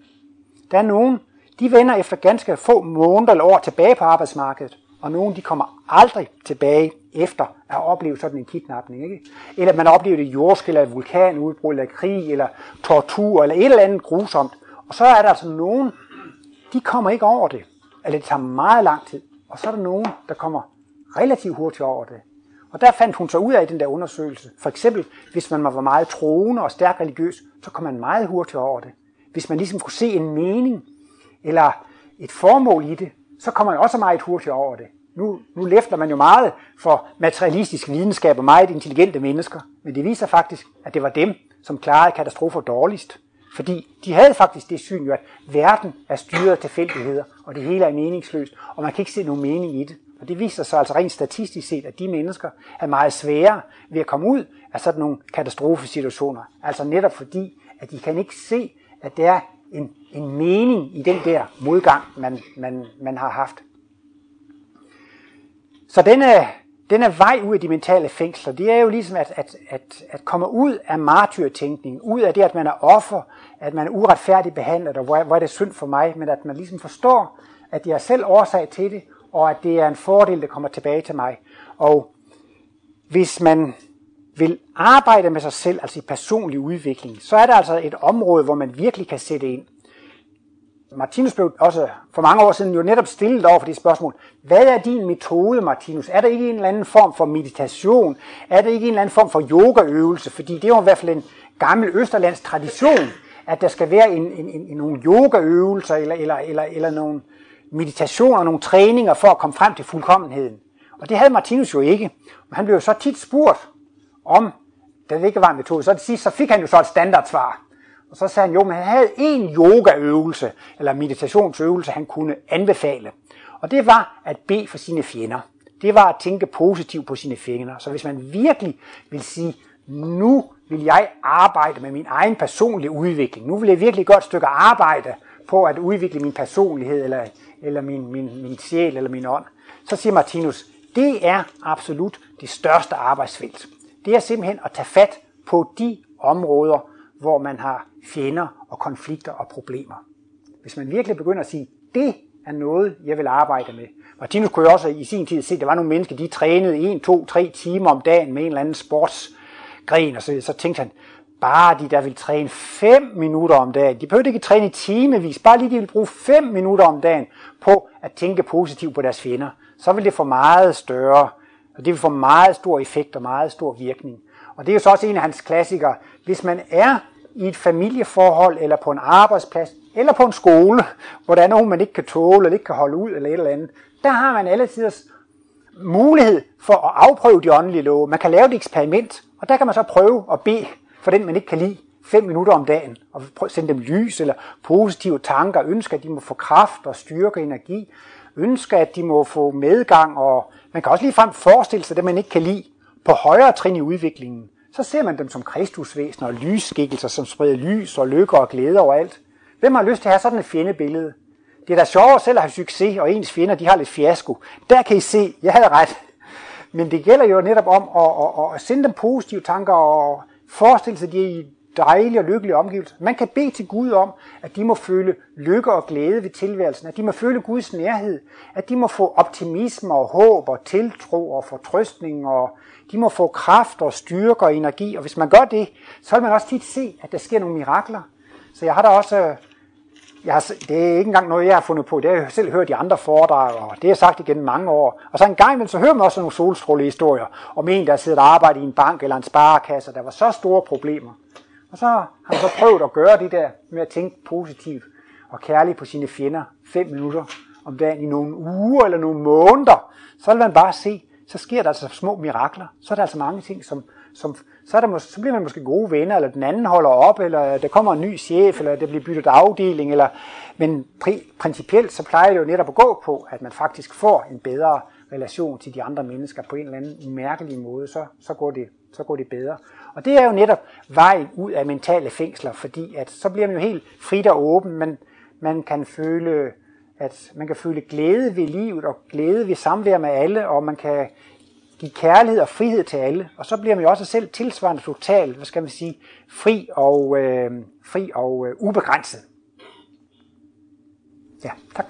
Der er nogen, de vender efter ganske få måneder eller år tilbage på arbejdsmarkedet, og nogen de kommer aldrig tilbage efter at have oplevet sådan en kidnapning. Ikke? Eller man har oplevet et jordskæld, eller et vulkanudbrud, eller krig, eller tortur, eller et eller andet grusomt. Og så er der altså nogen, de kommer ikke over det. Eller det tager meget lang tid. Og så er der nogen, der kommer relativt hurtigt over det. Og der fandt hun så ud af i den der undersøgelse. For eksempel, hvis man var meget troende og stærkt religiøs, så kom man meget hurtigt over det. Hvis man ligesom kunne se en mening eller et formål i det, så kommer man også meget hurtigt over det. Nu, nu læfter man jo meget for materialistisk videnskab og meget intelligente mennesker, men det viser faktisk, at det var dem, som klarede katastrofer dårligst. Fordi de havde faktisk det syn, jo, at verden er styret af tilfældigheder, og det hele er meningsløst, og man kan ikke se nogen mening i det. Og det viser sig altså rent statistisk set, at de mennesker er meget svære ved at komme ud af sådan nogle katastrofesituationer. Altså netop fordi, at de kan ikke se, at der er en, en mening i den der modgang, man, man, man har haft. Så denne, denne vej ud af de mentale fængsler, det er jo ligesom at, at, at, at komme ud af martyrtænkningen, ud af det, at man er offer, at man er uretfærdigt behandlet, og hvor, hvor er det synd for mig, men at man ligesom forstår, at jeg er selv årsag til det, og at det er en fordel, der kommer tilbage til mig. Og hvis man vil arbejde med sig selv, altså i personlig udvikling, så er det altså et område, hvor man virkelig kan sætte ind. Martinus blev også for mange år siden jo netop stillet over for det spørgsmål. Hvad er din metode, Martinus? Er der ikke en eller anden form for meditation? Er der ikke en eller anden form for yogaøvelse? Fordi det er jo i hvert fald en gammel østerlands tradition, at der skal være en, en, en, nogle yogaøvelser eller, eller, eller, eller nogle meditationer, nogle træninger for at komme frem til fuldkommenheden. Og det havde Martinus jo ikke. Men han blev jo så tit spurgt om, da det ikke var en metode. Så til sidst så fik han jo så et standardsvar. Og så sagde han jo, men han havde en yogaøvelse, eller meditationsøvelse, han kunne anbefale. Og det var at bede for sine fjender. Det var at tænke positivt på sine fjender. Så hvis man virkelig vil sige, nu vil jeg arbejde med min egen personlige udvikling. Nu vil jeg virkelig godt stykke arbejde på at udvikle min personlighed, eller, eller min, min, min sjæl, eller min ånd. Så siger Martinus, det er absolut det største arbejdsfelt. Det er simpelthen at tage fat på de områder, hvor man har fjender og konflikter og problemer. Hvis man virkelig begynder at sige, det er noget, jeg vil arbejde med. Martinus kunne jo også i sin tid se, at der var nogle mennesker, de trænede 1, 2, 3 timer om dagen med en eller anden sportsgren, og så, så tænkte han, bare de der vil træne 5 minutter om dagen, de behøver ikke træne i timevis, bare lige de vil bruge 5 minutter om dagen på at tænke positivt på deres fjender, så vil det få meget større, og det vil få meget stor effekt og meget stor virkning. Og det er jo så også en af hans klassikere. Hvis man er i et familieforhold eller på en arbejdsplads, eller på en skole, hvor der er nogen, man ikke kan tåle, eller ikke kan holde ud, eller et eller andet. Der har man alle tiders mulighed for at afprøve de åndelige love. Man kan lave et eksperiment, og der kan man så prøve at bede for den, man ikke kan lide, fem minutter om dagen, og sende dem lys eller positive tanker, ønsker, at de må få kraft og styrke energi, ønsker, at de må få medgang, og man kan også ligefrem forestille sig det, man ikke kan lide, på højere trin i udviklingen. Så ser man dem som kristusvæsener og lysskikkelser, som spreder lys og lykke og glæde overalt. Hvem har lyst til at have sådan et fjendebillede? Det er da sjovere selv at have succes, og ens fjender de har lidt fiasko. Der kan I se, jeg havde ret. Men det gælder jo netop om at, at, at sende dem positive tanker og forestille sig, at de i dejlige og lykkelige omgivelser. Man kan bede til Gud om, at de må føle lykke og glæde ved tilværelsen, at de må føle Guds nærhed, at de må få optimisme og håb og tiltro og fortrøstning, og de må få kraft og styrke og energi. Og hvis man gør det, så vil man også tit se, at der sker nogle mirakler. Så jeg har da også jeg har, det er ikke engang noget, jeg har fundet på. Det har jeg selv hørt i andre foredrag, og det har jeg sagt igen mange år. Og så en gang imellem, så hører man også nogle solstrålehistorier om en, der sidder og arbejder i en bank eller en sparekasse, og der var så store problemer. Og så har han så prøvet at gøre det der med at tænke positivt og kærligt på sine fjender fem minutter om dagen i nogle uger eller nogle måneder. Så vil man bare se, så sker der altså små mirakler. Så er der altså mange ting, som, som så, er der mås- så bliver man måske gode venner, eller den anden holder op, eller der kommer en ny chef, eller der bliver byttet afdeling, eller, men pri- principielt så plejer det jo netop at gå på, at man faktisk får en bedre relation til de andre mennesker på en eller anden mærkelig måde, så, så, går det, så går det bedre. Og det er jo netop vejen ud af mentale fængsler, fordi at så bliver man jo helt frit og åben, men man kan føle, at man kan føle glæde ved livet og glæde ved samvær med alle, og man kan give kærlighed og frihed til alle. Og så bliver man jo også selv tilsvarende totalt, hvad skal man sige, fri og, øh, fri og øh, ubegrænset. Ja, tak.